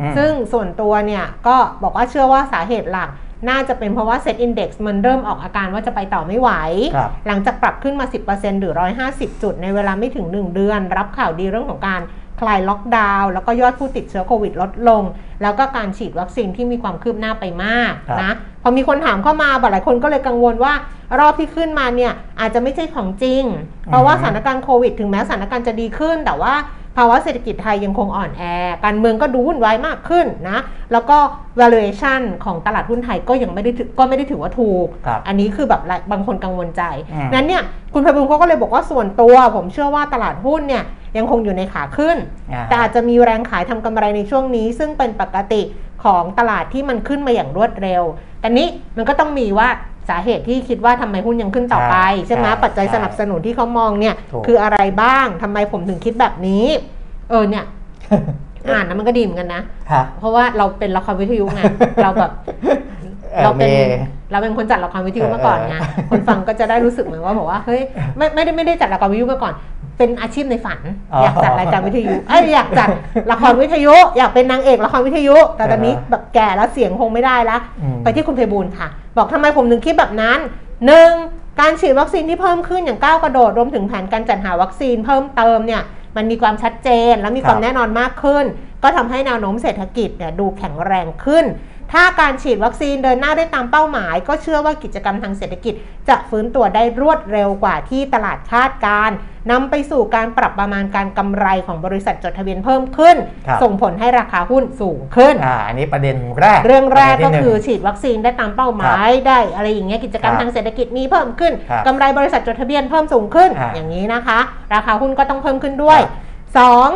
อืมซึ่งส่วนตัวเนี่ยก็บอกว่าเชื่อว่าสาเหตุหลัก น่าจะเป็นเพราะว่า Set Index มันเริ่มออกอาการว่าจะไปต่อไม่ไหวครับหลังจากปรับขึ้นมา 10%หรือ 150 จุด ในเวลาไม่ถึง 1 เดือน รับข่าวดีเรื่องของการคลายล็อกดาวน์แล้วก็ยอดผู้ติดเชื้อโควิดลดลง แล้วก็การฉีดวัคซีนที่มีความคืบหน้าไปมากครับนะพอมีคนถามเข้ามาบหลายคนก็เลยกังวลว่ารอบที่ขึ้นมาเนี่ยอาจจะไม่ใช่ของจริง เพราะว่าสถานการณ์โควิด ถึงแม้สถานการณ์จะดีขึ้นแต่ว่า ภาวะเศรษฐกิจไทยยังคงอ่อนแอ การเมืองก็ดูวุ่นวายมากขึ้นนะ แล้วก็ valuation ของตลาดหุ้นไทยก็ยังไม่ได้ถือก็ไม่ได้ถือว่าถูกครับอันนี้คือแบบบางคนกังวลใจอืมนั้นเนี่ยคุณไพบุญเขาก็เลยบอกว่าส่วนตัว ผมเชื่อว่าตลาดหุ้นเนี่ยยังคงอยู่ในขาขึ้นอ่าแต่อาจจะมีแรงขายทำกำไรในช่วงนี้ ซึ่งเป็นปกติของตลาดที่มันขึ้นมาอย่างรวดเร็ว แต่นี้มันก็ต้องมีว่า สาเหตุที่คิดว่าทำไมหุ้นยังขึ้นต่อไป ใช่ใช่ไหมใช่ปัจจัยสนับสนุนที่เขามองเนี่ยถูกคืออะไรบ้างทำไมผมถึงคิดแบบนี้ เออเนี่ยอ่านนะมันก็ดีเหมือนกันนะครับเพราะว่าเราเป็นละครวิทยุไงเราแบบเออเราเป็นมีเราเป็นคนจัดละครวิทยุเออมาก่อนไงเออคนฟังก็จะได้รู้สึกเหมือนว่าบอกว่าเฮ้ยไม่ไม่ได้ไม่ได้จัดละครวิทยุมาก่อน เป็นอาชีพในฝันอ๋อออยากจัดรายการวิทยุเอ้ยอยากจัดละครวิทยุ อยากเป็นนางเอกละครวิทยุ แต่ตอนนี้เออแบบแก่แล้วเสียงคงไม่ได้ละอืมไปที่คุณเพบูลย์ค่ะ บอกทำไมผมถึงคิดแบบนั้นหนึ่งการฉีดวัคซีนที่เพิ่มขึ้นอย่างก้าวกระโดดรวมถึงแผนการจัดหาวัคซีนเพิ่มเติมเนี่ยมันมีความชัดเจนและมีความครับแน่นอนมากขึ้น ก็ทำให้แนวโน้มเศรษฐกิจเนี่ยดูแข็งแรงขึ้น ถ้าการฉีดวัคซีนเดินหน้าได้ตามเป้าหมาย ก็เชื่อว่ากิจกรรมทางเศรษฐกิจ จะฟื้นตัวได้รวดเร็วกว่าที่ตลาดคาดการณ์นำไปสู่การปรับประมาณการกำไรของบริษัทจดทะเบียนเพิ่มขึ้นครับส่งผลให้ราคาหุ้นสูงขึ้นอ่าอันนี้ประเด็นแรก เรื่องแรกปะก็เด็นที่หนึ่งคือฉีดวัคซีนได้ตามเป้าหมายได้ อะไรอย่างเงี้ยกิจกรรมครับทางเศรษฐกิจมีเพิ่มขึ้นครับกำไรบริษัทจดทะเบียนเพิ่มสูงขึ้นอ่าอย่างนี้นะคะ ราคาหุ้นก็ต้องเพิ่มขึ้นด้วยครับสอง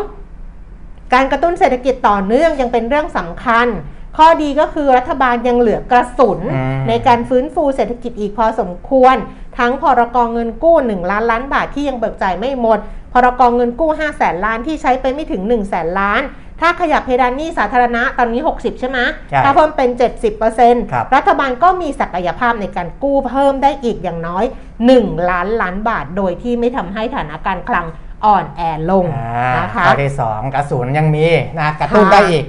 การกระตุ้นเศรษฐกิจต่อเนื่องยังเป็นเรื่องสำคัญ ข้อดีก็คือรัฐบาลยังเหลือกระสุนอืมในการฟื้นฟูเศรษฐกิจอีกพอสมควร ทั้งพรกเงินกู้ 1 ล้านล้านบาทที่ยังเบิกจ่ายไม่หมด พรกเงินกู้ 5 0 0แสนล้านที่ใช้ไปไม่ถึง 1 0 0 0 0แสนล้านถ้าขยับเพดานหนี้สาธารณะตอนนี้ 60 ใช่ไหมใช่ถ้าเพิ่มเป็นครับ70%รัฐบาลก็มีศักยภาพในการกู้เพิ่มได้อีกอย่างน้อย 1 ล้านล้านบาท โดยที่ไม่ทำให้ฐานะการคลังอ่อนแอลงอ่านะคะข้อที่สองกระสุนยังมีนะกระตุ้นค่ะได้อีก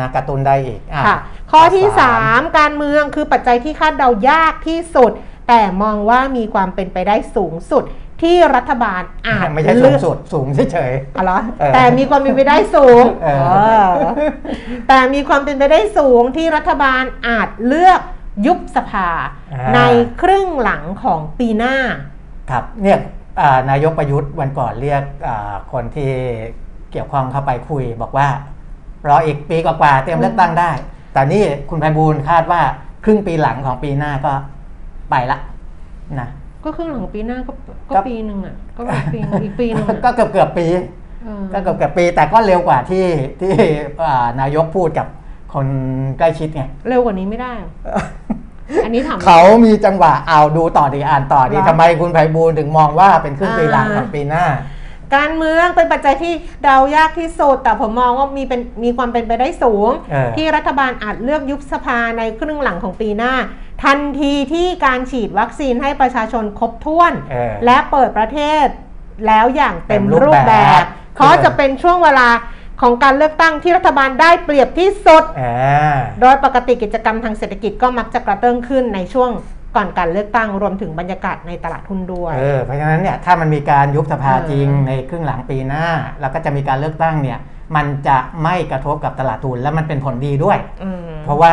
นะกระตุ้นได้อีกอะค่ะข้อที่สาม3การเมืองคือปัจจัยที่คาดเดายากที่สุด แต่มองว่ามีความเป็นไปได้สูงสุดที่รัฐบาลอาจไม่ใช่สูเลืงอกสุดสูงเฉยอ๋อเหรอเออแต่มีความเป็นไปได้สูงเออเออแต่มีความเป็นไปได้สูงที่รัฐบาลอาจเลือกยุบสภา ในครึ่งหลังของปีหน้าๆครับเนี่ยอ่านายกประยุทธ์วันก่อนเรียกอ่าคนที่เกี่ยวข้องเข้าไปคุยบอกว่า รออีกปีกว่าๆเตรียมเลือกตั้งได้ แต่นี่คุณไพบูลย์คาดว่าครึ่งปีหลังของปีหน้าก็ไปละนะก็ครึ่งหลังของปีหน้าก็ก็ก็ปีหนึ่งอะก็อีกปีอีกปีหนึ่งอะก็เกือบเกือบๆปีเออก็เกือบเกือบๆปีแต่ก็เร็วกว่าที่ที่อ่านายกพูดกับคนใกล้ชิดไงเร็วกว่านี้ไม่ได้เหรออันนี้ถามเขามีจังหวะเอาดูต่อดีอ่านต่อดีเหรอทำไมคุณไพบูลย์ถึงมองว่าเป็นครึ่งปีหลังของปีหน้า การเมืองเป็นปัจจัยที่เดายากที่สุด แต่ผมมองว่ามีเป็นมีความเป็นไปได้สูงเออที่รัฐบาลอาจเลือกยุบสภาในครึ่งหลังของปีหน้า ทันทีที่การฉีดวัคซีนให้ประชาชนครบถ้วนเออและเปิดประเทศแล้วอย่างเต็มเต็มรูรูปปแบแบบบเพราะจะเป็นช่วงเวลาของการเลือกตั้งที่รัฐบาลได้เปรียบที่สุดอ่าโดยปกติกิจกรรมทางเศรษฐกิจก็มักจะกระเตื้องขึ้นในช่วง ก่อนการเลือกตั้งรวมถึงบรรยากาศในตลาดหุ้นด้วยเออเพราะฉะนั้นเนี่ยถ้ามันมีการยุบสภาเออจริงในครึ่งหลังปีหน้า แล้วก็จะมีการเลือกตั้งเนี่ยมันจะไม่กระทบกับตลาดทุนและมันเป็นผลดีด้วยอืมเพราะว่า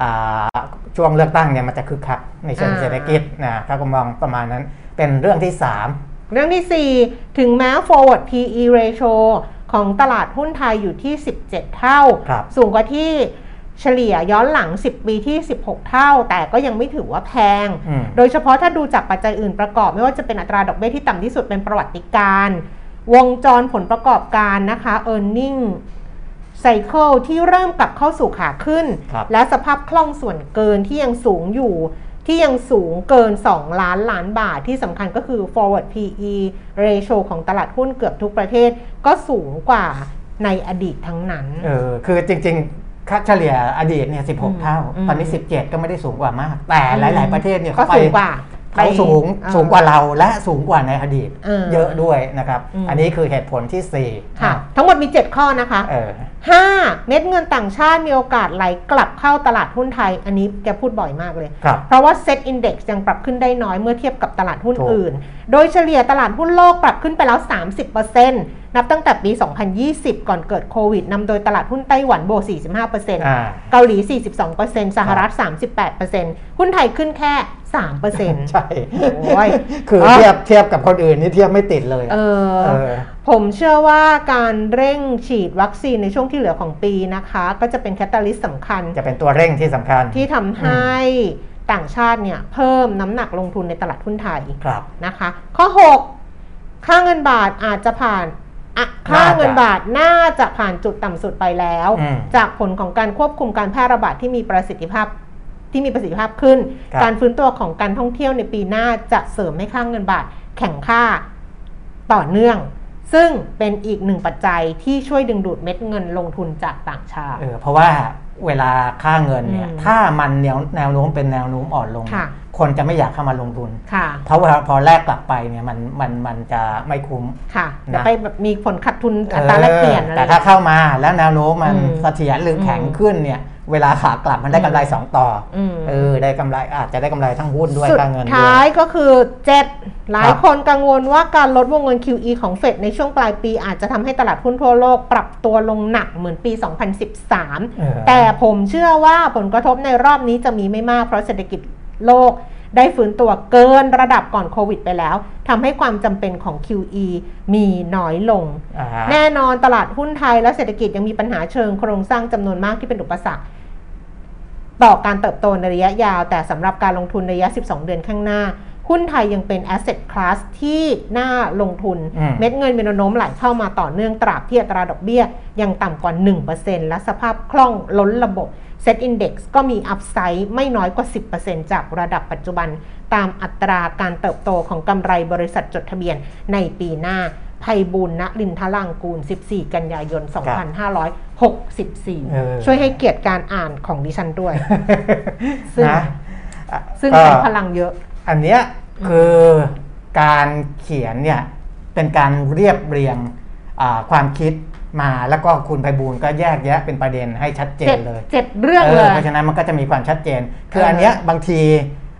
อ่าช่วงเลือกตั้งเนี่ยมันจะคึกคักในเชิงอ่าเศรษฐกิจนะถ้าก็มองประมาณนั้นเป็นเรื่องที่เรื่องที่ 4 ถึงแม้ forward PE ratio ของตลาดหุ้นไทยอยู่ที่ 17 เท่าครับสูงกว่าที่ เฉลี่ยย้อนหลัง 10 ปีที่ 16 เท่า แต่ก็ยังไม่ถือว่าแพงอืมโดยเฉพาะถ้าดูจากปัจจัยอื่นประกอบ ไม่ว่าจะเป็นอัตราดอกเบี้ยที่ต่ำที่สุดเป็นประวัติการณ์วงจรผลประกอบการนะคะ e a r n i n g ไซเคิลที่เริ่มกลับเข้าสู่ขาขึ้นครับและสภาพคล่องส่วนเกินที่ยังสูงอยู่ ที่ยังสูงเกิน 2 ล้านล้านบาทที่สำคัญก็คือ forward PE ratio ของตลาดหุ้นเกือบทุกประเทศก็สูงกว่าในอดีตทั้งนั้น3เออ คือจริง ๆ ค่าเฉลี่ยอดีตเนี่ยอืม16เท่าอืมตอนนี้ 17 ก็ไม่ได้สูงกว่ามาก แต่หลาย ๆ ประเทศเนี่ยก็เขาไปสูงกว่าเขาสูงไปสูงกว่าเราและสูงกว่าในอดีตเออเยอะด้วยนะครับอืมอันนี้คือเหตุผลที่4ค่ะทั้งหมดมี 7 ข้อนะคะเออ 5 เม็ดเงินต่างชาติมีโอกาสไหลกลับเข้าตลาดหุ้นไทย อันนี้แกพูดบ่อยมากเลยครับเพราะว่า Set Index ยังปรับขึ้นได้น้อยเมื่อเทียบกับตลาดหุ้นถูกอื่น โดยเฉลี่ยตลาดหุ้นโลกปรับขึ้นไปแล้ว 30%นับตั้งแต่ปี 2020 ก่อนเกิดโควิดนำโดยตลาดหุ้นไต้หวันโบวก45%อ่าเกาหลี 42%สหรัฐ 38%หุ้นไทยขึ้นแค่ 3%ใช่โอ้ยคือเออเทียบเทียบกับคนอื่นนี่เทียบไม่ติดเลยอะเออเออ ผมเชื่อว่าการเร่งฉีดวัคซีนในช่วงที่เหลือของปีนะคะ ก็จะเป็นแคตตาลิสต์สำคัญ จะเป็นตัวเร่งที่สำคัญที่ทำให้ต่างชาติเนี่ยเพิ่มน้ำหนักลงทุนในตลาดหุ้นไทยครับนะคะ ข้อ 6 ค่าเงินบาทอาจจะผ่านอะค่าเงินบาทน่าจะผ่านจุดต่ำสุดไปแล้วอืมจากผลของการควบคุมการแพร่ระบาดที่มีประสิทธิภาพที่มีประสิทธิภาพขึ้นครับการฟื้นตัวของการท่องเที่ยวในปีหน้าจะเสริมให้ค่าเงินบาทแข็งค่าต่อเนื่อง ซึ่งเป็นอีกหนึ่งปัจจัยที่ช่วยดึงดูดเม็ดเงินลงทุนจากต่างชาติ เออเพราะว่าเวลาค่าเงินเนี่ยอืมถ้ามันแนวแนวโน้มเป็นแนวโน้มอ่อนลงค่ะคนจะไม่อยากเข้ามาลงทุนค่ะเพราะว่าพอแลกกลับไปเนี่ยมันมันมันจะไม่คุ้มค่ะนะเดี๋ยวไปแบบมีผลขาดทุนอัตราแลกเปลี่ยนอะไรแต่ถ้าเข้ามาแล้วแนวโน้มมันอืมเสถียรหรือแข็งอืมขึ้นเนี่ย เวลาขากลับมันได้กำไรสองต่ออมเออได้กำไรอาจจะได้กำไรทั้งหุ้นด้วยสุดค่าเงินด้วท้ายยก็คือ 7 หลายคนกังวลว่าการลดวงเงิน QE ของเฟดในช่วงปลายปี อาจจะทำให้ตลาดหุ้นทั่วโลกปรับตัวลงหนักเหมือนปีเออ2013 แต่ผมเชื่อว่าผลกระทบในรอบนี้จะมีไม่มากเพราะเศรษฐกิจโลกได้ฟื้นตัวเกินระดับก่อนโควิดไปแล้วทำให้ความจำเป็นของ QE มีน้อยลงอ่าฮะแน่นอนตลาดหุ้นไทยและเศรษฐกิจยังมีปัญหาเชิงโครงสร้างจำนวนมากที่เป็นอุปสรรค ต่อการเติบโตในระยะยาว แต่สำหรับการลงทุนในระยะ 12 เดือนข้างหน้า หุ้นไทยยังเป็น asset class ที่น่าลงทุนอืมเม็ดเงินมีแนวโน้มไหลเข้ามาต่อเนื่องตราบที่อัตราดอกเบี้ย ยังต่ำกว่า 1%และสภาพคล่องล้นระบบ Set Index ก็มีอัพไซด์ไม่น้อยกว่า 10%จากระดับปัจจุบัน ตามอัตราการเติบโตของกำไรบริษัทจดทะเบียนในปีหน้า ภัยบุญณลินทลางกูล 14 กันยายนเออ2564 ช่วยให้เกียรติการอ่านของดิฉันด้วย ซึ่งนะอะซึ่งก็ใช้พลังเยอะ อันเนี้ยคือการเขียนเนี่ยเป็นการเรียบเรียงอ่าความคิดมาแล้วก็คุณไพบูลย์ก็แยกแยะเป็นประเด็นให้ชัดเจเจ็นดเลยเจ็ดเรื่องเอเลอยเพราะฉะนั้นมันก็จะมีความชัดเจน คือเอออัอันเนี้ยบางที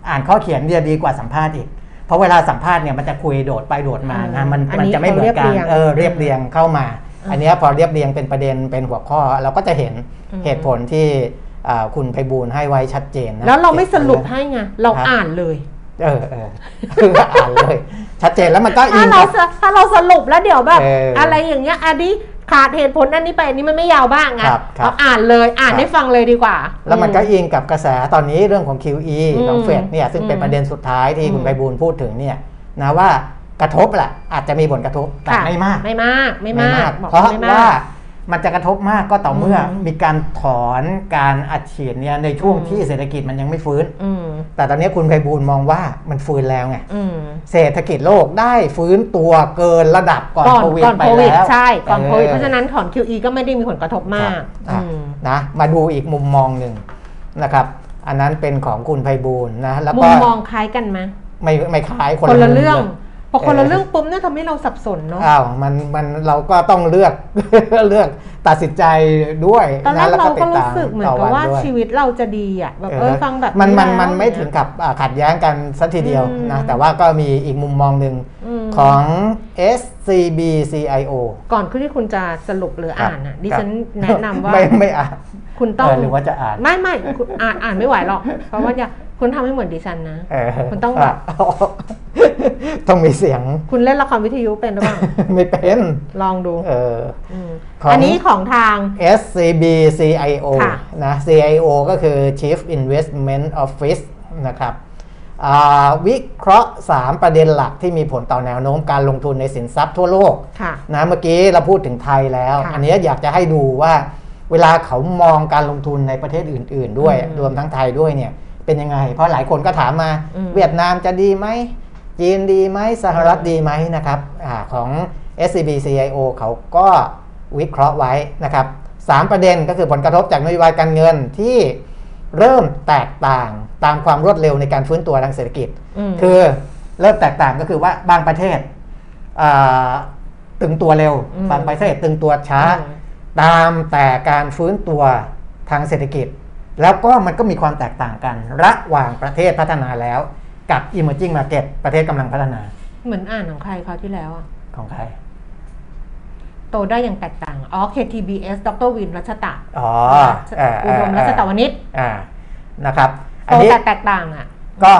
อ่านข้อเขียนเดียดีกว่าสัมภาษณ์อีก เพราะเวลาสัมภาษณ์เนี่ยมันจะคุยโดดไปโดดมานะมันอันมันนี้จะไม่เหมือนกันเขาเรียบเรียงเออเรียบเรียงเข้ามาอืมอันเนี้ยพอเรียบเรียงเป็นประเด็นเป็นหัวข้อ เราก็จะเห็นอืมเหตุผลที่อ่าคุณไพบูลย์ให้ไว้ชัดเจนนะแล้วเราไม่สรุปเจ็ดให้ไงเราครับอ่านเลยเออเออคืออ่านเลย ชัดเจนแล้วมันก็อิถ้างเรากับถ้าเราสรุปแล้วเดี๋ยวแบบเออออะไรอย่างเงี้ยอันนี้ ขาดเหตุผลอันนี้ไปอันนี้มันไม่ยาวบ้างไงครับครับเราอ่านเลยอ่านครับให้ฟังเลยดีกว่า แล้วมันก็อือิงกับกระแสตอนนี้เรื่องของ QE อืมของเฟดเนี่ยซึ่งเป็นอืมประเด็นสุดท้ายที่คุณอืมไพบูลย์พูดถึงเนี่ยนะว่ากระทบแหละอาจจะมีผลกระทบแต่ค่ะไม่มากไม่มากไม่มากบอกเพราะไม่มว่าก มันจะกระทบมากก็ต่อเมื่ออมมีการถอนการอัดฉีดเนี่ยในช่วงอืมที่เศรษฐกิจมันยังไม่ฟื้นอืมแต่ตอนนี้คุณไพบูลย์มองว่ามันฟื้นแล้วไงอืมเศรษฐกิจโลกได้ฟื้นตัวเกินระดับก่อนก่อนโควิดก่อนไปโควิดแล้วใช่ก่อนโควิดออเพราะฉะนั้นถอน QE ก็ไม่ได้มีผลกระทบมากครับอืมนะมาดูอีกมุมมองหนึ่งนะครับ อันนั้นเป็นของคุณไพบูลย์นะแล้วมุก็มมองคล้ายกันไหมไม่ไม่คล้ายคนคนละมุมเรื่องลย พอคนเอละอเรื่องปุ๊บเนี่ยทำให้เราสับสนเนาะอ้าวมันมันเราก็ต้องเลือกเลือกตัดสินใจด้วยตอนแรนะกแล้วเราติก็ดรู้ตามสึกเหมือนต่กับว่าด้วยชีวิตเราจะดีอะแบบเออฟังแบบมันมันแล้วมันไม่ถึงกับอ่าขัดแย้งกันสัทีเดียวอืมนะแต่ว่าก็มีอีกมุมมองหนึ่งมของ SCB CIO ก่อนที่คุณจะสรุปหรืออ่านอะดิฉันครับแนะนำว่าไม่ไม่อ่าน คุณต้องเออหรือว่าจะอ่านไม่ไม่คุณอ่านอ่านไม่ไหวหรอก เพราะว่าอย่าคุณทำให้เหมือนดิฉันนะเออคุณต้องแบบะต้องมีเสียง คุณเล่นละครวิทยุเป็นหรือเปล่าไม่เป็น ลองดู เออมของอันนี้ของทาง SCB CIO ค่ะนะ CIO ก็คือ Chief Investment Office นะครับอ่าวิเคราะห์ 3 ประเด็นหลักที่มีผลต่อแนวโน้มการลงทุนในสินทรัพย์ทั่วโลกค่ะนะเมื่อกี้เราพูดถึงไทยแล้วค่ะอันนี้อยากจะให้ดูว่า เวลาเขามองการลงทุนในประเทศอื่น ๆ ด้วยอืมรวมทั้งไทยด้วยเนี่ยเป็นยังไง เพราะหลายคนก็ถามมาอืมเวียดนามจะดีไหมจีนดีไหมสหรัฐดีไหมนะครับอาของ SCB CIO เขาก็วิเคราะห์ไว้นะครับสามประเด็นก็คือผลกระทบจากนโยบายการเงินที่เริ่มแตกต่างตามความรวดเร็วในการฟื้นตัวทางเศรษฐกิจมคือเริ่มแตกต่างก็คือว่าบางประเทศอ่าตึงตัวเร็วอืมบางประเทศตึงตัวช้าอืม ตามแต่การฟื้นตัวทางเศรษฐกิจ แล้วก็มันก็มีความแตกต่างกัน ระหว่างประเทศพัฒนาแล้วกับ emerging market ประเทศกำลังพัฒนา เหมือนอ่านของใครคราวที่แล้วอะของใคร โตได้อย่างแตกต่าง อ๋อ KTBS ดรวินรัชตะอ๋อเอุดมรัชตะวณิชอ่านะครับอัโตนนี้แต่แตกต่างอะ ก็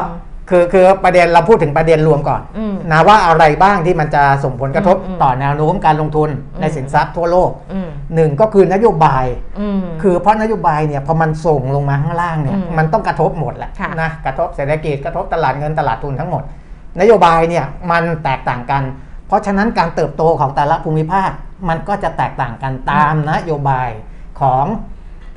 คือคือประเด็นเราพูดถึงประเด็นรวมก่อนอืมนะว่าอะไรบ้างที่มันจะส่งผลกระทบอืมอืมต่อแนวโน้มการลงทุนในอืมสินทรัพย์ทั่วโลกอืมหนึ่งก็คือนโยบายอืมคือเพราะนโยบายเนี่ยพอมันส่งลงมาข้างล่างเนี่ยอืมมันต้องกระทบหมดแหละค่ะนะกระทบเศรษฐกิจกระทบตลาดเงินตลาดทุนทั้งหมด นโยบายเนี่ยมันแตกต่างกัน เพราะฉะนั้นการเติบโตของแต่ละภูมิภาคมันก็จะแตกต่างกันตามนโยบายของ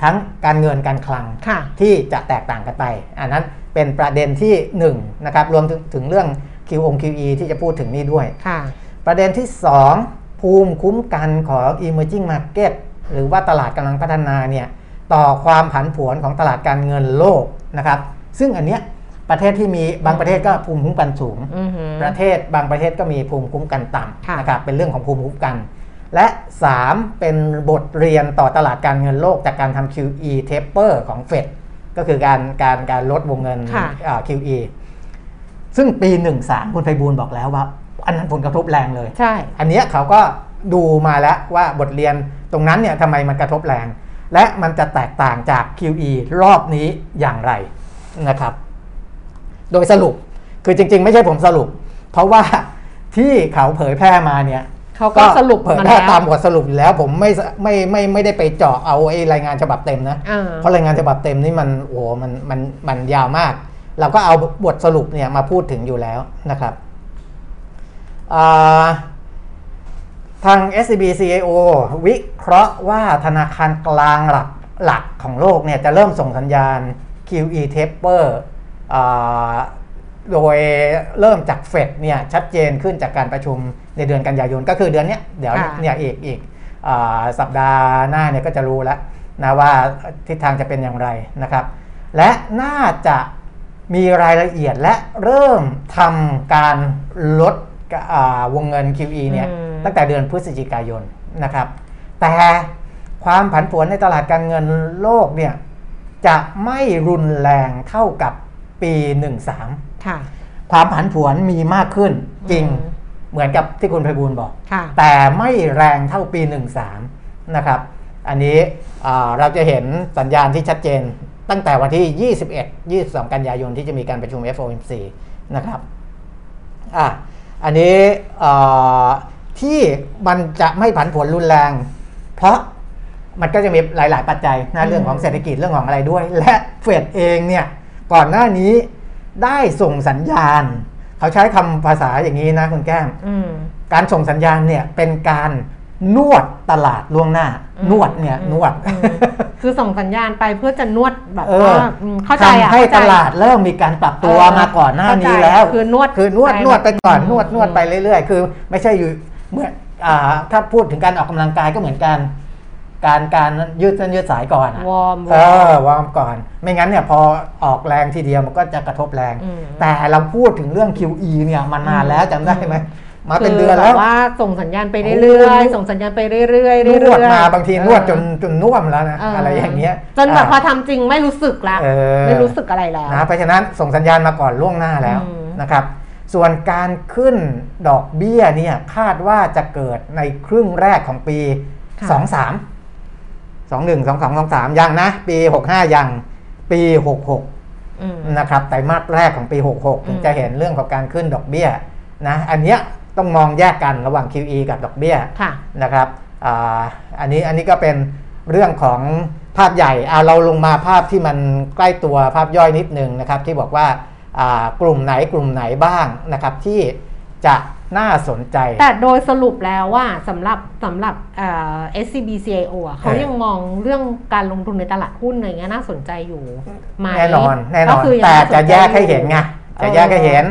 ทั้งการเงินการคลังค่ะที่จะแตกต่างกันไปอันนั้น เป็นประเด็นที่1นะครับรวมถึงถึงเรื่อง QOQ QE ที่จะพูดถึงนี่ด้วยค่ะประเด็นที่ 2 ภูมิคุ้มกันของ emerging market หรือว่าตลาดกำลังพัฒนาเนี่ยต่อความผันผวนของตลาดการเงินโลกนะครับ ซึ่งอันเนี้ยประเทศที่มีบางประเทศก็ภูมิคุ้มกันสูงอือหือประเทศบางประเทศก็มีภูมิคุ้มกันต่ค่ะำนะครับเป็นเรื่องของภูมิคุ้มกัน และ 3 เป็นบทเรียนต่อตลาดการเงินโลกจากการทำ QE taper ของเฟด ก็คือการการการลดวงเงิน ค่ะอ่า QE ซึ่งปี 13 คุณไพบูลย์บอกแล้วว่า อันนั้นผลกระทบแรงเลย ใช่ อันเนี้ยเขาก็ดูมาแล้วว่าบทเรียนตรงนั้นเนี่ยทำไมมันกระทบแรง และมันจะแตกต่างจาก QE รอบนี้อย่างไรนะครับ โดยสรุปคือจริง ๆ ไม่ใช่ผมสรุป เพราะว่าที่เขาเผยแพร่มาเนี่ย เขาก็สรุปเผยมาแพร่แล้วตามบทสรุปอยู่แล้วผมไม่ไม่ไม่ไม่ได้ไปเจาะเอาไอ้รายงานฉบับเต็มนะอ่าเพราะรายงานฉบับเต็มนี่มันโอ้โหมันมันมันยาวมาก เราก็เอาบทสรุปเนี่ยมาพูดถึงอยู่แล้วนะครับอ่าทาง SCB CAO วิเคราะห์ว่าธนาคารกลางหลักหลักของโลกเนี่ยจะเริ่มส่งสัญญาณ QE taper อ่าโดยเริ่มจากเฟดเนี่ยชัดเจนขึ้นจากการประชุมในเดือนกันยายนก็คือเดือนเนี้ยเดี๋ยวค่ะเนี่ยอีกอีกอาสัปดาห์หน้าเนี่ยก็จะรู้แล้วนะว่าทิศทางจะเป็นอย่างไรนะครับ และน่าจะมีรายละเอียดและเริ่มทำการลดอ่าวงเงิน QE เนี่ยอืมตั้งแต่เดือนพฤศจิกายนนะครับ แต่ความผันผวนในตลาดการเงินโลกเนี่ยจะไม่รุนแรงเท่ากับปี 13ค่ะความผันผวนมีมากขึ้นจริงอืม เหมือนกับที่คุณไพบูลย์บอกค่ะแต่ไม่แรงเท่าปี 13 นะครับ อันนี้อ่าเราจะเห็นสัญญาณที่ชัดเจนตั้งแต่วันที่ 21 22 กันยายนที่จะมีการประชุม FOMC นะครับอะอันนี้อ่าที่มันจะไม่ผันผวนรุนแรง เพราะมันก็จะมีหลาย ๆ ปัจจัยอืนะมเรื่องของเศรษฐกิจเรื่องของอะไรด้วย และเฟดเองเนี่ยก่อนหน้านี้ได้ส่งสัญญาณ เขาใช้คำภาษาอย่างนี้นะคุณแก้มอืมการส่งสัญญาณเนี่ยเป็นการนวดตลาดล่วงหน้าอืมนวดเนี่ยอืมนวดอืมคือส่งสัญญาณไปเพื่อจะนวดแบบเออว่าอืมเข้าใจอะทำให้เข้าใจตลาดเริ่มมีการปรับตัวเออมาก่อนหน้านี้เข้าใจแล้ว คือนวดคือนวดไปนวดไปก่อนอืมนวดนวดอืมไปเรื่อยๆ คือ ไม่ใช่อยู่เมื่ออ่าถ้าพูดถึงการออกกำลังกายก็เหมือนกัน การการยืดเส้นยืดสายก่อนอะวอร์มเออวอร์มก่อน ไม่งั้นเนี่ยพอออกแรงทีเดียวมันก็จะกระทบแรงอืมแต่เราพูดถึงเรื่อง QE เนี่ยมานานแล้วจำได้ไหมมาเป็นคืเดือนแล้วบบว่าส่งสัญญาณไปเรื่อยๆ ส่งสัญญาณไปเรื่อยๆเรื่อยนๆวดมาบางทีนวดจนเออจนน่วมแล้วนะเออออะไรอย่างเงี้ยจนแบบพออ่าทำจริงไม่รู้สึกละเออไม่รู้สึกอะไรแล้วนะเพราะฉะนั้นส่งสัญญาณมาก่อนล่วงหน้าแล้วอืมนะครับ ส่วนการขึ้นดอกเบี้ยเนี่ยคาดว่าจะเกิดในครึ่งแรกของปี ค่ะ23 21 22 23 ยังนะ ปี 65 ยัง ปี 66อืมนะครับไตรมาสแรกของปี 66 ถึงอืมจะเห็นเรื่องของการขึ้นดอกเบี้ยนะอันเนี้ยต้องมองแยกกันระหว่าง QE กับดอกเบี้ยค่ะนะครับอ่าอันนี้อันนี้ก็เป็นเรื่องของภาพใหญ่อ่าเราลงมาภาพที่มันใกล้ตัวภาพย่อยนิดนึงนะครับที่บอกว่าอ่ากลุ่มไหนกลุ่มไหนบ้างนะครับที่จะ น่าสนใจ แต่โดยสรุปแล้วว่าสำหรับสำหรับเอ่อ SCB CIO อะเขาเออยังมองเรื่องการลงทุนในตลาดหุ้นอะไรเงี้ยน่าสนใจอยู่ไหมแน่นอนแน่นก็อนคือยังแต่น่าสนจะใจแยกให้เห็นไงจะแยกให้เห็น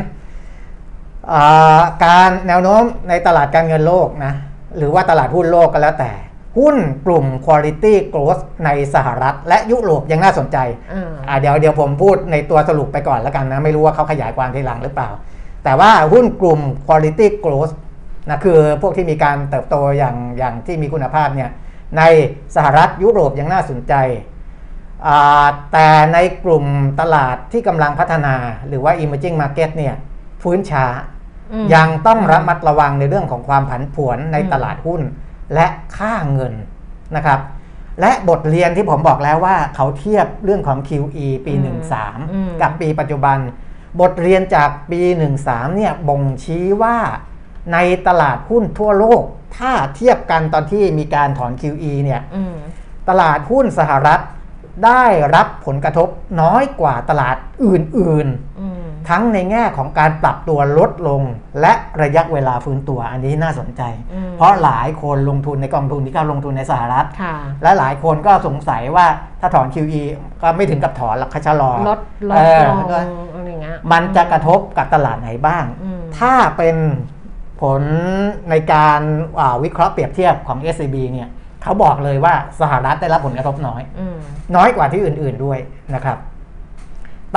อ่าการแนวโน้มในตลาดการเงินโลกนะหรือว่าตลาดหุ้นโลกก็แล้วแต่ หุ้นกลุ่ม Quality Growth ในสหรัฐ และยุโรปยังน่าสนใจอ่าอ่าเดี๋ยวเดี๋ยวผมพูดในตัวสรุปไปก่อนแล้วกันนะ ไม่รู้ว่าเขาขยายความทีหลังหรือเปล่า แต่ว่าหุ้นกลุ่ม quality growth นะคือพวกที่มีการเติบโตอย่างอย่างที่มีคุณภาพเนี่ยในสหรัฐยุโรปยังน่าสนใจอ่าแต่ในกลุ่มตลาดที่กำลังพัฒนาหรือว่า emerging market เนี่ยฟื้นช้าอืมยังต้องระมัดระวังในเรื่องของความผันผวนในอืมตลาดหุ้นและค่าเงินนะครับ และบทเรียนที่ผมบอกแล้วว่าเขาเทียบเรื่องของ QE ปีอืมอืม13 กับปีปัจจุบัน บทเรียนจากปี 13เนี่ยบ่งชี้ว่าในตลาดหุ้นทั่วโลก ถ้าเทียบกันตอนที่มีการถอน QE เนี่ยอืมตลาดหุ้นสหรัฐได้รับผลกระทบน้อยกว่าตลาดอื่นอืมๆทั้งในแง่ของการปรับตัวลดลง และระยะเวลาฟื้นตัวอันนี้น่าสนใจอืมเพราะหลายคนลงทุนในกองทุนที่เขาลงทุนในสหรัฐค่ะและหลายคนก็สงสัยว่าถ้าถอน QE ก็ไม่ถึงกับถอนหรอกเขาชะลอลดลเอดอลงก็ อะไรเงี้ยมันจะกระทบกับตลาดไหนบ้างอืมถ้าเป็นผลในการอ่าวิเคราะห์เปรียบเทียบของ SCB เนี่ยเขาบอกเลยว่าสหรัฐได้รับผลกระทบน้อยอืมน้อยกว่าที่อื่น ๆด้วยนะครับ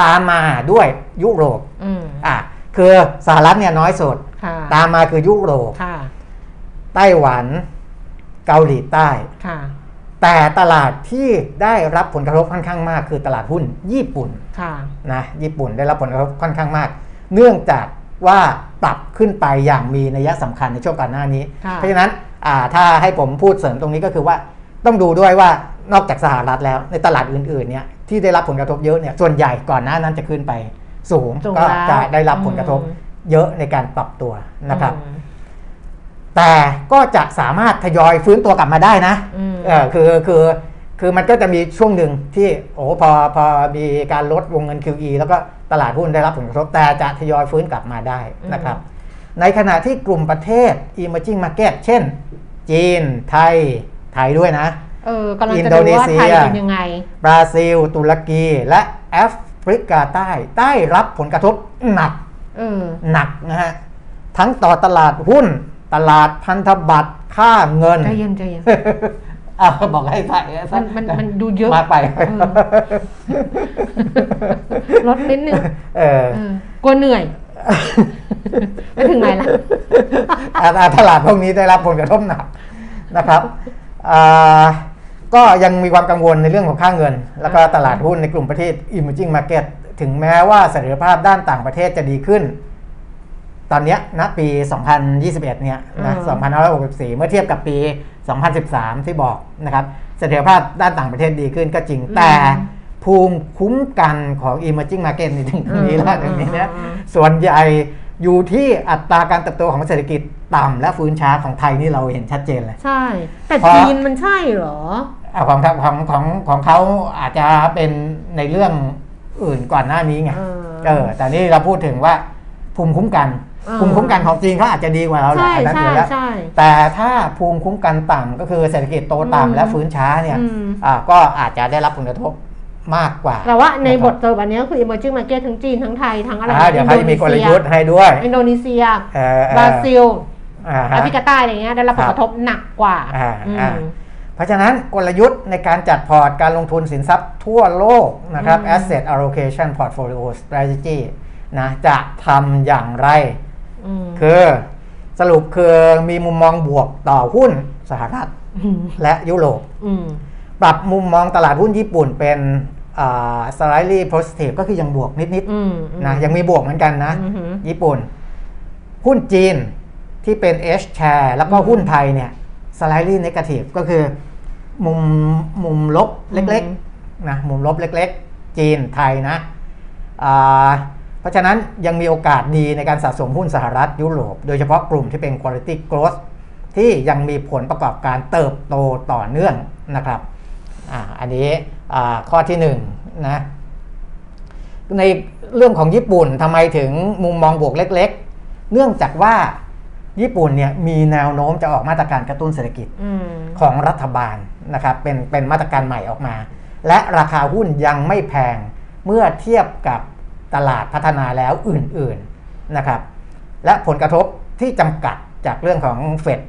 ตามมาด้วยยุโรปอืมอะคือสหรัฐเนี่ยน้อยสุดค่ะตามมาคือยุโรปค่ะไต้หวัน เกาหลีใต้ค่ะ แต่ตลาดที่ได้รับผลกระทบค่อนข้างมาก คือตลาดหุ้นญี่ปุ่นค่ะนะญี่ปุ่นได้รับผลกระทบค่อนข้างมาก เนื่องจากว่าปรับขึ้นไปอย่างมีนัยสำคัญในช่วงก่อนหน้านี้ค่ะเพราะฉะนั้นอ่าถ้าให้ผมพูดเสริมตรงนี้ก็คือว่าต้องดูด้วยว่านอกจากสหรัฐแล้วในตลาดอื่นๆเนี่ยที่ได้รับผลกระทบเยอะเนี่ยส่วนใหญ่ก่อนหน้านั้นจะขึ้นไปสูงสูงก็แล้วจะได้รับผลกระทบอืมเยอะในการปรับตัวนะครับอืม แต่ก็จะสามารถทยอยฟื้นตัวกลับมาได้นะอืมเออคือคือคือมันก็จะมีช่วงหนึ่งที่โอ้พอพอมีการลดวงเงิน QE แล้วก็ตลาดหุ้นได้รับผลกระทบแต่จะทยอยฟื้นกลับมาได้นะครับ ในขณะที่กลุ่มประเทศ emerging market เช่น จีน ไทย ไทยด้วยนะเออกำลังอินจะโดดูนีว่าเซียไทยเป็นยังไง บราซิล ตุรกี และแอฟริกาใต้ ได้รับผลกระทบหนักเออหนักนะฮะ ทั้งต่อตลาดหุ้น ตลาดพันธบัตรค่าเงินใจเย็นใจเย็นเอาบอกให้ใส่มันมันมันดูเยอะมากไปเออลดนิดนึงเออเออกลัวเหนื่อยไปถึงไหนล่ะอ่าอ่าตลาดพวกนี้ได้รับผลกระทบหนักนะครับอ่าก็ยังมีความกังวลในเรื่องของค่าเงิน แล้วก็ตลาดหุ้นในกลุ่มประเทศ emerging market ถึงแม้ว่าเสถียรภาพด้านต่างประเทศจะดีขึ้น ตอนเนี้ยณปี 2021 เนี่ยนะอืม2564 เมื่อเทียบกับปี 2013 ที่บอกนะครับเสถียรภาพด้านต่างประเทศดีขึ้นก็จริงแต่ภูมิคุ้มกันของ emerging market นี่ถึงตรงนี้แล้วตรงนี้นะส่วนใหญ่อยู่ที่อัตราการเติบโตของเศรษฐกิจต่ำและฟื้นช้าของไทยนี่เราเห็นชัดเจนเลย ใช่ แต่เพราะจีนมันใช่เหรออะของทางของของของเขาอาจจะเป็นในเรื่องอื่นก่อนหน้านี้ไงเออเออแต่นี่เราพูดถึงว่าภูมิคุ้มกันเออ ภูมิคุ้มกันของจีนเขาอาจจะดีกว่าเราแหละใช่อันนั้นใช่อยู่แล้วใช่แต่ถ้าภูมิคุ้มกันต่ำก็คือเศรษฐกิจโตอืมต่ำและฟื้นช้าเนี่ยอืมอ่าก็อาจจะได้รับผลกระทบมากกว่า แต่ว่าในะครับทสรุปอันนี้ก็คือ emerging market ทั้งจีน ทั้งไทย ทั้งอะไรอ่าเดี๋ยวเขาจะมีกลยุทธ์ให้ด้วย อินโดนีเซียเออเออบราซิลอ่าแอฮะฟริกาใต้อะไรเงี้ยได้รับผลกระทบหนักกว่าอ่าอืมอ่า เพราะฉะนั้นกลยุทธ์ในการจัดพอร์ตการลงทุนสินทรัพย์ทั่วโลกนะครับอืม asset allocation portfolio strategy นะจะทำอย่างไรม คือสรุปคือมีมุมมองบวกต่อหุ้นสหรัฐมและยุโรปอืมปรับมุมมองตลาดหุ้นญี่ปุ่นเป็นอ่า slightly positive ก็คือยังบวกนิดอืมๆนะยังมีบวกเหมือนกันนะอือหือญี่ปุ่น หุ้นจีนที่เป็น H share แล้วก็หุ้นไทยเนี่ย slightly negative ก็คือมุมมุมลบเล็กๆนะมุมลบเล็ก ๆ จีนไทยนะอ่า เพราะฉะนั้นยังมีโอกาสดีในการสะสมหุ้นสหรัฐยุโรป โดยเฉพาะกลุ่มที่เป็น quality growth ที่ยังมีผลประกอบการเติบโตต่อเนื่องนะครับอ่าอันนี้อ่าข้อที่หนึ่งนะในเรื่องของญี่ปุ่นทำไมถึงมุมมองบวกเล็ก ๆ เนื่องจากว่าญี่ปุ่นเนี่ยมีแนวโน้มจะออกมาตรการกระตุ้นเศรษฐกิจอืมของรัฐบาลนะครับเป็นเป็นมาตรการใหม่ออกมา และราคาหุ้นยังไม่แพงเมื่อเทียบกับ ตลาดพัฒนาแล้วอื่นๆนะครับ และผลกระทบที่จำกัดจากเรื่องของเฟด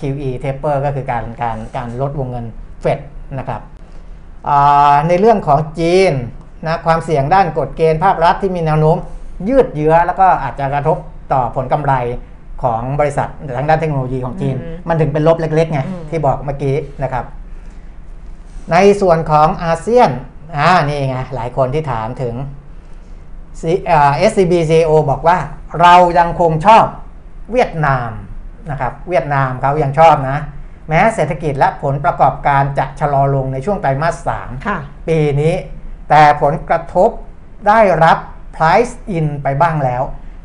QE taper ก็คือการการการลดวงเงินเฟดนะครับอ่าในเรื่องของจีนนะความเสี่ยงด้านกฎเกณฑ์ภาครัฐที่มีแนวโน้มยืดเยื้อแล้วก็อาจจะกระทบต่อผลกำไรของบริษัททางด้านเทคโนโลยีของจีนอืมมันถึงเป็นลบเล็กๆไงอืมที่บอกเมื่อกี้นะครับ ในส่วนของอาเซียนอ่านี่ไงหลายคนที่ถามถึง C- อ่า SCB CEO บอกว่าเรายังคงชอบเวียดนามนะครับเวียดนามเขายังชอบนะ แม้เศรษฐกิจและผลประกอบการจะชะลอลงในช่วงไตรมาส3ค่ะปีนี้ แต่ผลกระทบได้รับ price in ไปบ้างแล้ว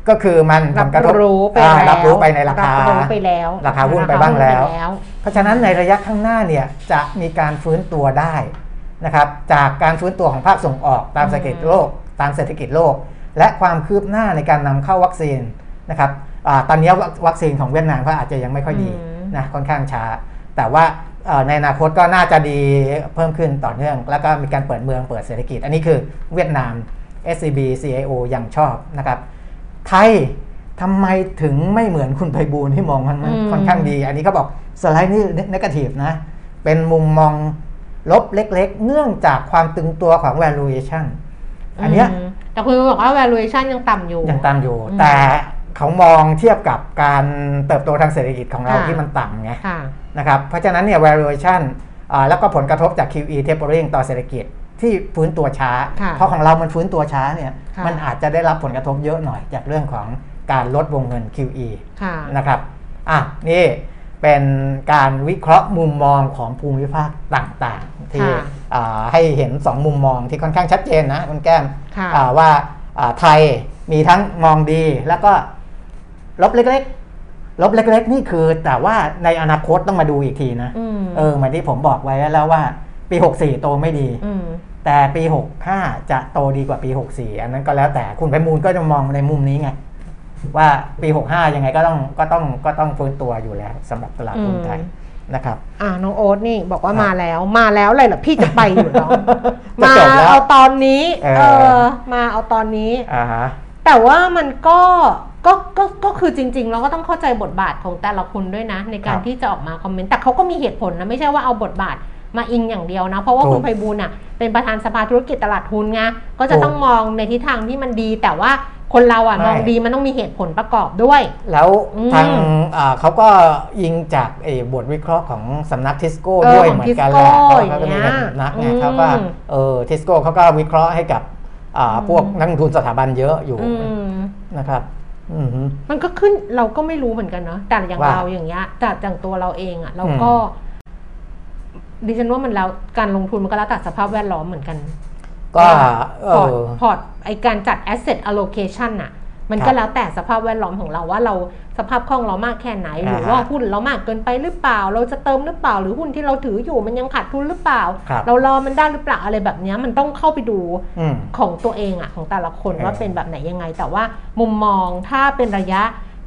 ก็คือมันรับผลกระทบรู้ไปอ่าแล้วรับรู้ไปในราคาบรู้ไปแล้วราคาหุ้นไปบ้างแล้วรคหุ้นไปแล้ว เพราะฉะนั้นในระยะข้างหน้าเนี่ยจะมีการฟื้นตัวได้นะครับจากการฟื้นตัวของภาคส่งออกตามเศรษฐกิจโลก ตามเศรษฐกิจโลก และความคืบหน้าในการนำเข้าวัคซีนนะครับอาตอนนี้วัควัคซีนของเวียดนามก็อาจจะยังไม่ค่อยดีอืมนะค่อนข้างช้า แต่ว่าเอ่อในอนาคตก็น่าจะดีเพิ่มขึ้นต่อเนื่อง แล้วก็มีการเปิดเมืองเปิดเศรษฐกิจ อันนี้คือเวียดนาม SCB CIO ยังชอบนะครับไทยทำไมถึงไม่เหมือนคุณไพบูลย์ที่มองมันมันอืมค่อนข้างดี อันนี้เขาบอกสไลด์นี่นกาทีฟนะ เป็นมุมมองลบเล็กๆ เนื่องจากความตึงตัวของ valuation อันเนี้ยมแต่คุณบอกว่า valuation ยังต่ำอยู่ ยังตามอยู่อืมแต่เขามองเทียบกับการเติบโตทางเศรษฐกิจของเราค่ะที่มันต่ำไงค่ะนะครับ เพราะฉะนั้นเนี่ย valuation อ่าแล้วก็ผลกระทบจาก QE tapering ต่อเศรษฐกิจที่ฟื้นตัวช้าค่ะเพราะของเรามันฟื้นตัวช้าเนี่ยค่ะมันอาจจะได้รับผลกระทบเยอะหน่อยจากเรื่องของการลดวงเงิน QE ค่ะนะครับ อะ นี่ เป็นการวิเคราะห์มุมมองของภูมิภาคต่างๆ ที่ค่ะอ่าให้เห็น 2 มุมมองที่ค่อนข้างชัดเจนนะคุณแก้มค่ะอ่าว่าอ่าไทยมีทั้งมองดีแล้วก็ลบเล็กๆ ลบเล็ก ๆ นี่คือแต่ว่าในอนาคตต้องมาดูอีกทีนะอืมเออเหมือนที่ผมบอกไว้แล้วว่า ปี 64 โตไม่ดีอืมแต่ปี 65 จะโตดีกว่าปี 64 อันนั้นก็แล้วแต่คุณไพมูลก็จะมองในมุมนี้ไง ว่าปี 65 ยังไงก็ต้องก็ต้องก็ต้องฟื้นตัวอยู่แล้วสำหรับตลาดหุ้นไทยอืมนะครับอ่าน้องโอ๊ตนี่บอกว่าครับมาแล้วมาแล้วเลยเหรอพี่จะไปอยู่แล้วจะมาจบแล้วเอาตอนนี้เออเออมาเอาตอนนี้อ่าฮะแต่ว่ามันก็ก็ก็ก็คือจริง ๆ เราก็ต้องเข้าใจบทบาทของแต่ละคนด้วยนะ ในการครับที่จะออกมาคอมเมนต์แต่เขาก็มีเหตุผลนะไม่ใช่ว่าเอาบทบาทมาอิงอย่างเดียวนะ เพราะว่าถูกคุณไพบูลย์น่ะเป็นประธานสภาธุรกิจตลาดทุนไงก็จะถูกต้องมองในทิศทางที่มันดีแต่ว่า คนเราอะไม่มองดีมันต้องมีเหตุผลประกอบด้วย แล้วอืมทางอ่าเขาก็ยิงจากไอ้บทวิเคราะห์ของสำนักทิสโก้เออด้วยของเหมือนกันแห Tisco ละเขาก็มีอย่างเงี้ยสำนักไงอืมเขาก็เออทิสโก้เขาก็วิเคราะห์ให้กับอ่าอืมพวกนักลงทุนสถาบันเยอะอยู่อืมนะครับอือฮึมันก็ขึ้นเราก็ไม่รู้เหมือนกันเนาะแต่อย่างว่าเราอย่างเงี้ยแต่อย่างตัวเราเองอะเราก็ดิฉันว่ามันแล้วการลงทุนมันก็แล้วแต่สภาพแวดล้อมเหมือนกัน ก็เอ port เออ portไอการจัด asset allocation อะมันก็ครับแล้วแต่สภาพแวดล้อมของเราว่าเราสภาพคล่องเรามากแค่ไหน หรืออ่าฮะว่าหุ้นเรามากเกินไปหรือเปล่า เราจะเติมหรือเปล่า หรือหุ้นที่เราถืออยู่มันยังขาดทุนหรือเปล่าครับเรารอมันได้หรือเปล่าอะไรแบบเนี้ยมันต้องเข้าไปดูอืมของตัวเองอะของแต่ละคนเออว่าเป็นแบบไหนยังไง แต่ว่ามุมมองถ้าเป็นระยะ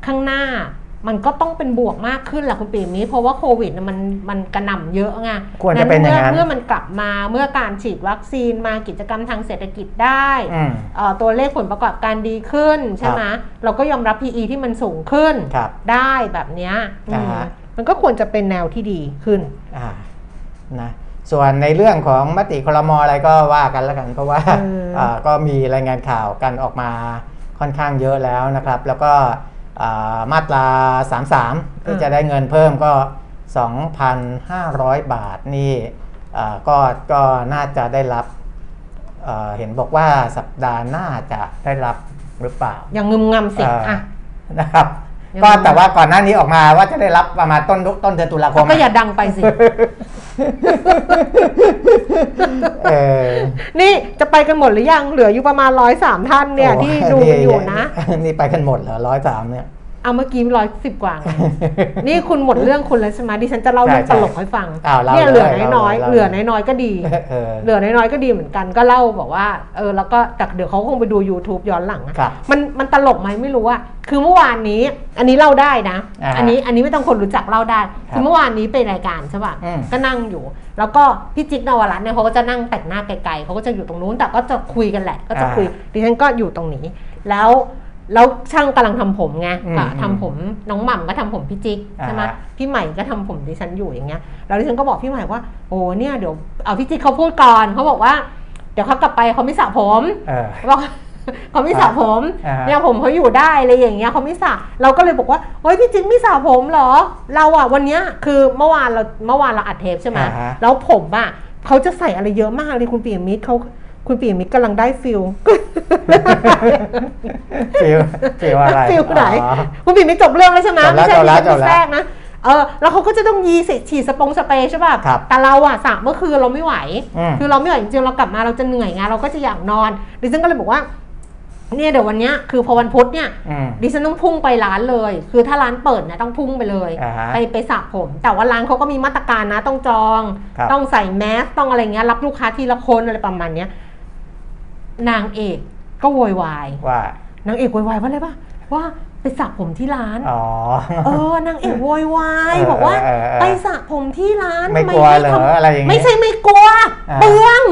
ข้างหน้า มันก็ต้องเป็นบวกมากขึ้นแหละคุณปีนี้ เพราะว่าโควิดน่ะมันมันกระหน่ำเยอะไงควรจะเป็นอย่างนั้นเมื่อมันกลับมาเมื่อการฉีดวัคซีนมากิจกรรมทางเศรษฐกิจได้อืมเอ่อตัวเลขผลประกอบการดีขึ้นใช่ไหมเราก็ยอมรับ PE ที่มันสูงขึ้นครับได้แบบเนี้ยอืมอ่าฮะมันก็ควรจะเป็นแนวที่ดีขึ้นอ่านะส่วนในเรื่องของมติคลมอะไรก็ว่ากันแล้วกัน เพราะว่าเอออ่าก็มีรายงานข่าวกันออกมาค่อนข้างเยอะแล้วนะครับ แล้วก็อ่า มาตรา 33 ที่จะได้เงินเพิ่มก็ 2,500 บาทนี่อ่าก็ก็น่าจะได้รับเอ่อเห็นบอกว่าสัปดาห์หน้าจะได้รับหรือเปล่าอย่างงึมงำสิเอ่ออะนะครับยังก็ไงแต่ว่าก่อนหน้านี้ออกมาว่าจะได้รับประมาณต้นต้นเดือนตุลาคมก็อย่าดังไปสิเออ นี่จะไปกันหมดหรือยังเหลืออยู่ประมาณร้อยสามท่านเนี่ยโอ้ที่ดูกันอยู่นะ นี่ไปกันหมดเหรอร้อยสามเนี่ย เอาเมื่อกี้ร้อยสิบกว่าไงนี่คุณหมดเรื่องคุณแล้วใช่ไหมดิฉันจะเล่าใช่เรื่องใช่ตลกให้ฟังอ้าวเล่าเนี่ยเหลือเลยน้อยๆเล่าเลยเหลือน้อยๆก็ดีเออเหลือน้อยๆก็ดีเหมือนกันก็เล่าบอกว่าเออแล้วก็แต่เดี๋ยวเขาคงไปดู YouTube ย้อนหลังอะครับมันมันตลกไหมไม่รู้อะคือเมื่อวานนี้ อันนี้เล่าได้นะอ่าฮะอันนี้อันนี้ไม่ต้องคนรู้จักเล่าได้ครับคือเมื่อวานนี้เป็นรายการใช่ป่ะอืมก็นั่งอยู่ แล้วก็พี่จิ๊กนวรัตน์เนี่ยเขาก็จะนั่งแต่งหน้าไกลๆเขาก็จะอยู่ตรงนู้นแต่ก็จะคุยกันแหละ ก็จะคุยดิฉันก็อยู่ตรงนี้แล้ว แล้วช่างกำลังทำผมไงอืมก็ทำผมน้องหม่ำก็ทำผมพี่จิ๊กใช่ไหมอ่าฮะพี่ใหม่ก็ทำผมดิฉันอยู่อย่างเงี้ยแล้วดิฉันก็บอกพี่ใหม่ว่าโอ้เนี่ยเดี๋ยวเอาพี่จิ๊กเขาพูดก่อนเขาบอกว่า เดี๋ยวเขากลับไปเขาไม่สระผมเออเขาบอกเขาไม่สระผมอ่าฮะเนี่ยผมเขาอยู่ได้อะไรอย่างเงี้ยเขาไม่สระเราก็เลยบอกว่าเฮ้ยพี่จิ๊กไม่สระผมเหรอ เราอะวันเนี้ยคือเมื่อวานเราเมื่อวานเราอัดเทปใช่ไหมอ่าฮะแล้วผมอะเขาจะใส่อะไรเยอะมากเลยคุณปียมิตรเขา คุณปียมิตรกำลังได้ feel feel feel อะไร feel ไหนอ๋อคุณปียมิตรจบเรื่องแล้วใช่ไหมจบแล้วไม่ใช่จบแล้วที่ฉันจบแล้วแทรกนะเออแล้วเขาก็จะต้องยีสิฉีดสปงสเปรย์ใช่ป่ะครับแต่เราอะสระเมื่อคืนเราไม่ไหวอืมคือเราไม่ไหวจริงๆเรากลับมาเราจะเหนื่อยไงเราก็จะอยากนอนดิฉันก็เลยบอกว่าเนี่ยเดี๋ยววันเนี้ยคือพอวันพุธเนี่ยอืมดิฉันต้องพุ่งไปร้านเลย คือถ้าร้านเปิดเนี่ยต้องพุ่งไปเลยอ่าฮะไปไปสระผม แต่ว่าร้านเขาก็มีมาตรการนะต้องจองครับต้องใส่แมสต้องอะไรเงี้ยรับลูกค้าทีละคนอะไรประมาณเนี้ย นางเอกก็โวยวายว่านางเอกโวยวายว่าอะไรปะว่าไปสระผมที่ร้าน อ๋อ เออนางเอกโวยวายเออบอกว่าเออเออไปสระผมที่ร้านไม่ทำกลัวเหรอทำอะไรอย่างเงี้ยไม่ใช่ไม่กลัวอ่าเปลือง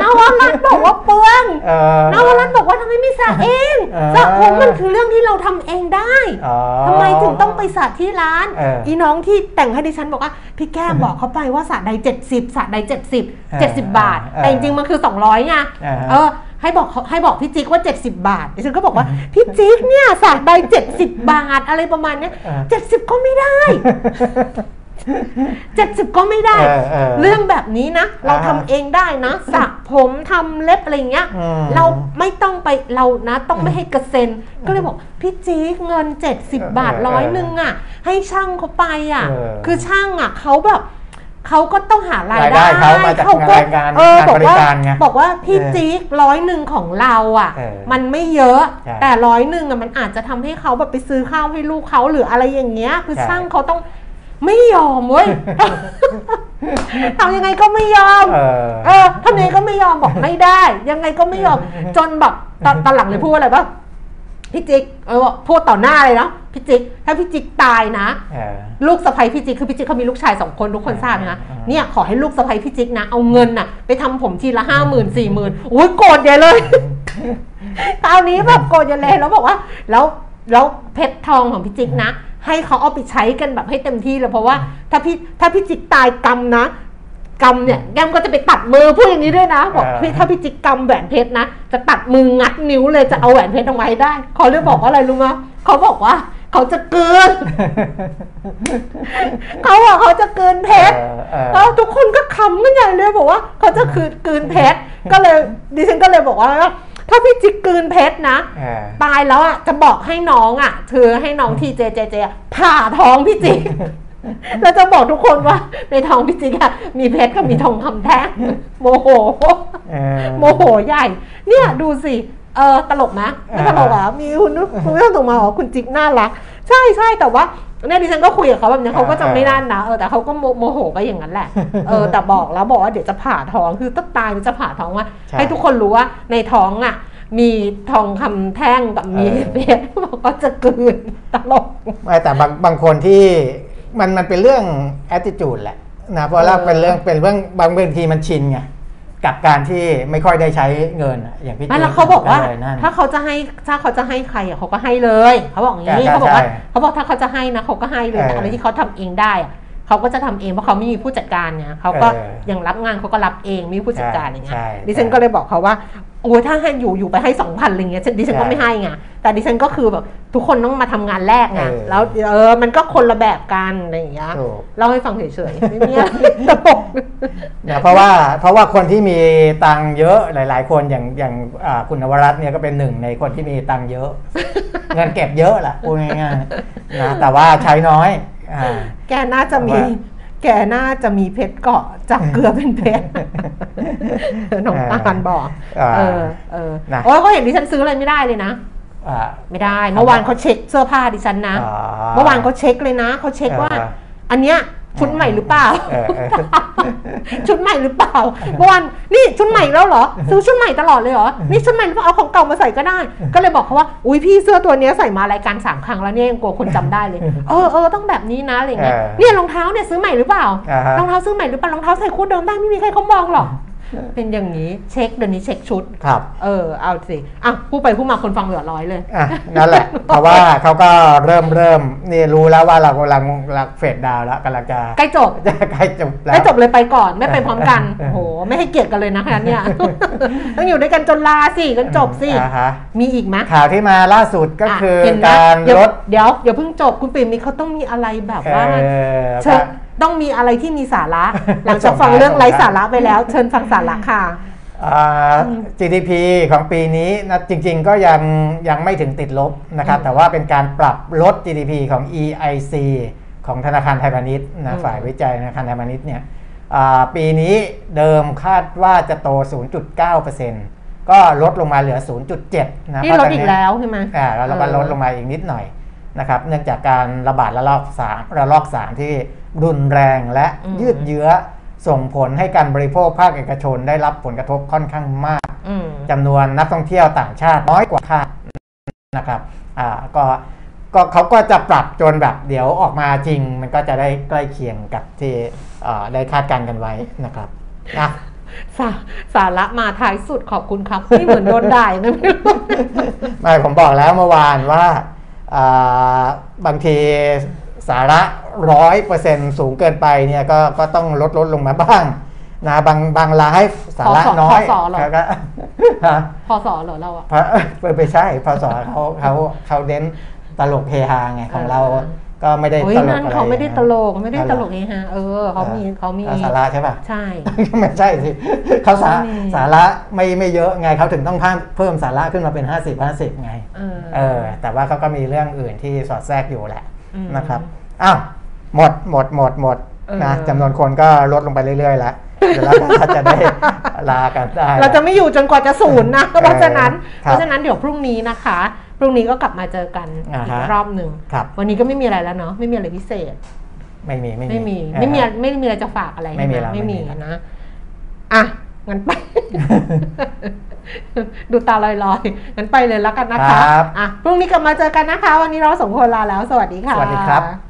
นวรัตน์บอกว่าเปลืองเออนวรัตน์บอกว่าทำไมไม่สระเองเออสระผมมันคือเรื่องที่เราทำเองได้อ๋อทำไมถึงต้องไปสระที่ร้านเอออีอีน้องที่แต่งให้ดิฉันบอกว่าพี่แก้มบอกเขาไปว่าสระใด70สระใด70 70บาทเออแต่จริงๆมันคือ200ไงเออเออให้บอกเขาให้บอกพี่จิ๊กว่า 70 บาทดิฉันก็บอกว่าพี่จิ๊กเนี่ยสระใด70 บาทอะไรประมาณเนี้ยเออ70 ก็ไม่ได้ เจ็ดสิบก็ไม่ได้ เออเออเรื่องแบบนี้นะ เราอ่าทำเองได้นะสระผมทำเล็บอะไรเงี้ย อืมเราไม่ต้องไปเรานะต้องไม่ให้กระเซ็น ก็เลยบอกพี่จี๊กเงิน 70 บาทเออร้อยหนึ่งอะ ให้ช่างเขาไปอะ เออคือช่างอะเขาแบบเขาก็ต้องหารายรายได้ได้เขามาจากก็รายการเออการบอกบริว่าการไงบอกว่าพี่เออจี๊กร้อยหนึ่งของเราอะ เออมันไม่เยอะ ใช่แต่ร้อยหนึ่งอะมันอาจจะทำให้เขาแบบไปซื้อข้าวให้ลูกเขาหรืออะไรอย่างเงี้ย คือใช่ ช่างเขาต้อง ไม่ยอมเว้ยทำยังไงก็ไม่ยอมเออเออทำยังไงก็ไม่ยอมบอกไม่ได้ ยังไงก็ไม่ยอม จนแบบตอนตอนหลังเลยพูดว่าอะไรปะพี่จิ๊กเออพูดต่อหน้าเลยเนาะพี่จิ๊กถ้าพี่จิ๊กตายนะเออลูกสะใภ้พี่จิ๊กคือพี่จิ๊กเขามีลูกชายสองคนทุกคนทราบนะอ่าเนี่ยขอให้ลูกสะใภ้พี่จิ๊กนะเอาเงินน่ะ ไปทำผมทีละห้าหมื่นสี่หมื่นโอ้ยโกรธใหญ่เลยคราวนี้แบบโกรธใหญ่เลยแล้วบอกว่า แล้วแล้วเพชรทองของพี่จิ๊กนะ ให้เขาเอาไปใช้กันแบบให้เต็มที่เลยเพราะว่าถ้าพี่ถ้าพี่จิ๊กตายกรรมนะกรรมเนี่ยแกมก็จะไปตัดมือพูดอย่างนี้ด้วยนะบอกเออพี่ถ้าพี่จิ๊กกรรมแหวนเพชรนะจะตัดมืองัดนิ้วเลยจะเอาแหวนเพชรออกมาให้ได้เขาเลยบอกว่าอะไรรู้ไหมเขาบอกว่าเขาจะเกิน เขาบอกเขาจะเกินเพชรเออเออแล้วทุกคนก็ขำกันใหญ่เลยบอกว่าเขาจะคืนกลืนเพชรก็เลยดิฉันก็เลยบอกว่า ถ้าพี่จิ๊กกลืนเพชรนะเออตายแล้วอะจะบอกให้น้องอะเธอให้น้องทีเจเจเจอะผ่าท้องพี่จิ๊กแล้วจะบอกทุกคนว่า ในท้องพี่จิ๊กอะมีเพชรกับมีทองคำแท่งโมโห เออ โมโหใหญ่ เนี่ยดูสิ เออตลกนะไม่ตลกอะมีคุณคุณไม่ต้องส่งมาบอกว่าคุณจิ๊กน่ารัก ใช่ใช่แต่ว่าเนี่ยดิฉันก็คุยกับเขาแบบนี้เขาก็จะไม่นั่นนะเออแต่เขาก็โมโมโหไปอย่างนั้นแหละเออแต่บอกแล้วบอกว่าเดี๋ยวจะผ่าท้องคือต้องตายหรือจะผ่าท้องว่าใช่ให้ทุกคนรู้ว่าในท้องอะ มีทองคำแท่งกับมีเออเพชรบอกก็จะกลืนตลกไม่แต่บางบางคนที่มันมันเป็นเรื่อง attitude แหละนะเพราะว่าเออเป็นเรื่องเป็นเรื่องบางบางทีมันชินไง กับการที่ไม่ค่อยได้ใช้เงินอะอย่างพี่ไม่จิ๊แล้วเขาบอกว่าเลยนั่นถ้าเขาจะให้ถ้าเขาจะให้ใครอะเขาก็ให้เลย เขาบอกอย่างนี้ใช่เขาบอกว่าใช่เขาบอกถ้าเขาจะให้นะเขาก็ให้เลยเออแต่อะไรที่เขาทำเองได้อะเขาก็จะทำเองเพราะเขาไม่มีผู้จัดการเนี่ยเขาก็เอออย่างรับงานเขาก็รับเองมีผู้จัดการอย่างเงี้ยใช่ดิฉันก็เลยบอกเขาว่า โอ้ยถ้าให้อยู่อยู่ไปให้สองพันอะไรเงี้ยฉันดิฉันก็ใช่ไม่ให้ไงแต่ดิฉันก็คือแบบทุกคนต้องมาทำงานแรกไงเออแล้วเออมันก็คนละแบบกันอะไรอย่างเงี้ยถูกเล่าให้ฟังเฉยๆไม่มีอะไรตลกเนี่ยเพราะว่าเพราะว่าคนที่มีตังค์เยอะหลาย ๆ คนอย่างอย่างอ่าคุณนวรัตน์เนี่ยก็เป็นหนึ่งในคนที่มีตังค์เยอะ เงินเก็บเยอะแหละพูดง่ายๆนะแต่ว่าใช้น้อยอ่าแกน่าจะมีว่า แกน่าจะมีเพชรเกาะจากเกลือเป็นเพชรน้องตาลบอกอ่าเออ เออนะโอ้ยเขาเห็นดิฉันซื้ออะไรไม่ได้เลยนะอ่าไม่ได้ เมื่อวานเขาเช็คเสื้อผ้าดิฉันนะอ๋อเมื่อวานเขาเช็คเลยนะเขาเช็คว่าอ่าอันเนี้ย ชุดใหม่หรือเปล่าเออเออชุดใหม่หรือเปล่าเมื่อวานนี่ชุดใหม่แล้วเหรอ ซื้อชุดใหม่ตลอดเลยเหรอ นี่ชุดใหม่หรือเปล่าเอาของเก่ามาใส่ก็ได้ ก็เลยบอกเขาว่า อุ้ยพี่เสื้อตัวเนี้ยใส่มารายการสามครั้งแล้วเนี่ยยังกลัวคนจำได้เลย เออเออต้องแบบนี้นะอะไรเงี้ยเออเนี่ยรองเท้าเนี่ยซื้อใหม่หรือเปล่าอ่าฮะรองเท้าซื้อใหม่หรือเปล่ารองเท้าใส่คู่เดิมได้ไม่มีใครเขามองหรอก เป็นอย่างนี้เช็คเดี๋ยวนี้เช็คชุด ครับ เออเอาสิอะพูดไปพูดมาคนฟังเหลือร้อยเลย อะนั่นแหละ เพราะว่าเขาก็เริ่มเริ่มนี่รู้แล้วว่าเรากำลังลักเฟดดาวน์แล้วกำลังจะใกล้จบจะใกล้จบแล้วไม่จบเลยไปก่อนไม่ไปพร้อมกันเออโอ้โหไม่ให้เกียรติกันเลยนะคะเนี่ยต้องอยู่ด้วยกันจนลาสิกันจบสิอ่าฮะมีอีกไหมข่าวที่มาล่าสุดก็คือเห็นไหมการเดี๋ยวลดเดี๋ยวเดี๋ยวเพิ่งจบคุณปิ่มนี่เขาต้องมีอะไรแบบว่าเออเชิญ ต้องมีอะไรที่มีสาระ หลังจากส่งฟังท้ายเรื่องส่งไร้ท้ายสาระไปแล้ว เชิญฟังสาระค่ะอ่า GDP ของปีนี้นะจริง ๆ ก็ยังยังไม่ถึงติดลบนะครับอืมแต่ว่าเป็นการปรับลด GDP ของ EIC ของธนาคารไทยพาณิชย์อืนะมฝ่ายวิจัยธนาคารไทยพาณิชย์เนี่ยอ่าปีนี้เดิมคาดว่าจะโต 0.9%ก็ก็ลดลงมาเหลือ 0.7 นะนี่เพราะลตดนอีกนี้แล้วใช่ไหมอ่าแล้วเราก็ลดลงมาอีกนิดหน่อย นะครับเนื่องจากการระบาดระลอกสามระลอกสามที่รุนแรงและอืมยืดเยื้อส่งผลให้การบริโภคภาคเอกชนได้รับผลกระทบค่อนข้างมากอืมจำนวนนักท่องเที่ยวต่างชาติน้อยกว่าคาดนะครับอ่าก็ก็เขาก็จะปรับจนแบบเดี๋ยวออกมาจริง มันก็จะได้ใกล้เคียงกับที่อ่าได้คาดการณ์กันไว้นะครับนะสาสาระมาท้ายสุดขอบคุณครับนี่เหมือนโดนด่ายังไงไม่รู้ไม่ผมบอกแล้วเมื่อวานว่าอ่า บางทีสาระร้อยเปอร์เซ็นสูงเกินไปเนี่ยก็ก็ต้องลดลดลงมาบ้างนะบางบางรายสาระน้อยพศเหรอเขาก็ฮะพอสอเหรอเราอะพระเออไม่ใช่พศเขาเขาเขาเน้นตลกเฮฮาไงของเราเออ ก็ไม่ได้โอ้ยตลกนั่นอะไรเขาไม่ได้ตลกไม่ได้อ๋อหตรอลกเฮฮาเออเขามีเขามีอสาระใช่ป่ะใช่ไม่ใช่สิเขาสาเขามีสาระไม่ไม่เยอะไงเขาถึงต้องเพิ่มเพิ่มสาระขึ้นมาเป็น 50 50 ไงเออเออแต่ว่าเขาก็มีเรื่องอื่นที่สอดแทรกอยู่แหละอืมนะครับอ้าวหมดหมดหมดหมดเออนะจำนวนคนก็ลดลงไปเรื่อยๆแล้วเดี๋ยวเราก็จะได้ลากันได้เราจะไม่อยู่จนกว่าจะศูนย์นะเออเพราะฉะนั้นครับเพราะฉะนั้นเดี๋ยวพรุ่งนี้นะคะ พรุ่งนี้ก็กลับมาเจอกันอ่าอีฮะกรอบหนึ่งครับวันนี้ก็ไม่มีอะไรแล้วเนาะไม่มีอะไรพิเศษ ไม่มีไม่มีไม่มีเออไม่มีไม่มีอะไรจะฝากอะไรไม่มีใช่หแล้วไม่มีไม่มีแล้วนะอะงั้นไป ดูตาลอยๆงั้นไปเลยแล้วกันนะคะครับอะพรุ่งนี้กลับมาเจอกันนะคะ วันนี้เราสองคนลาแล้ว สวัสดีค่ะสวัสดีครับ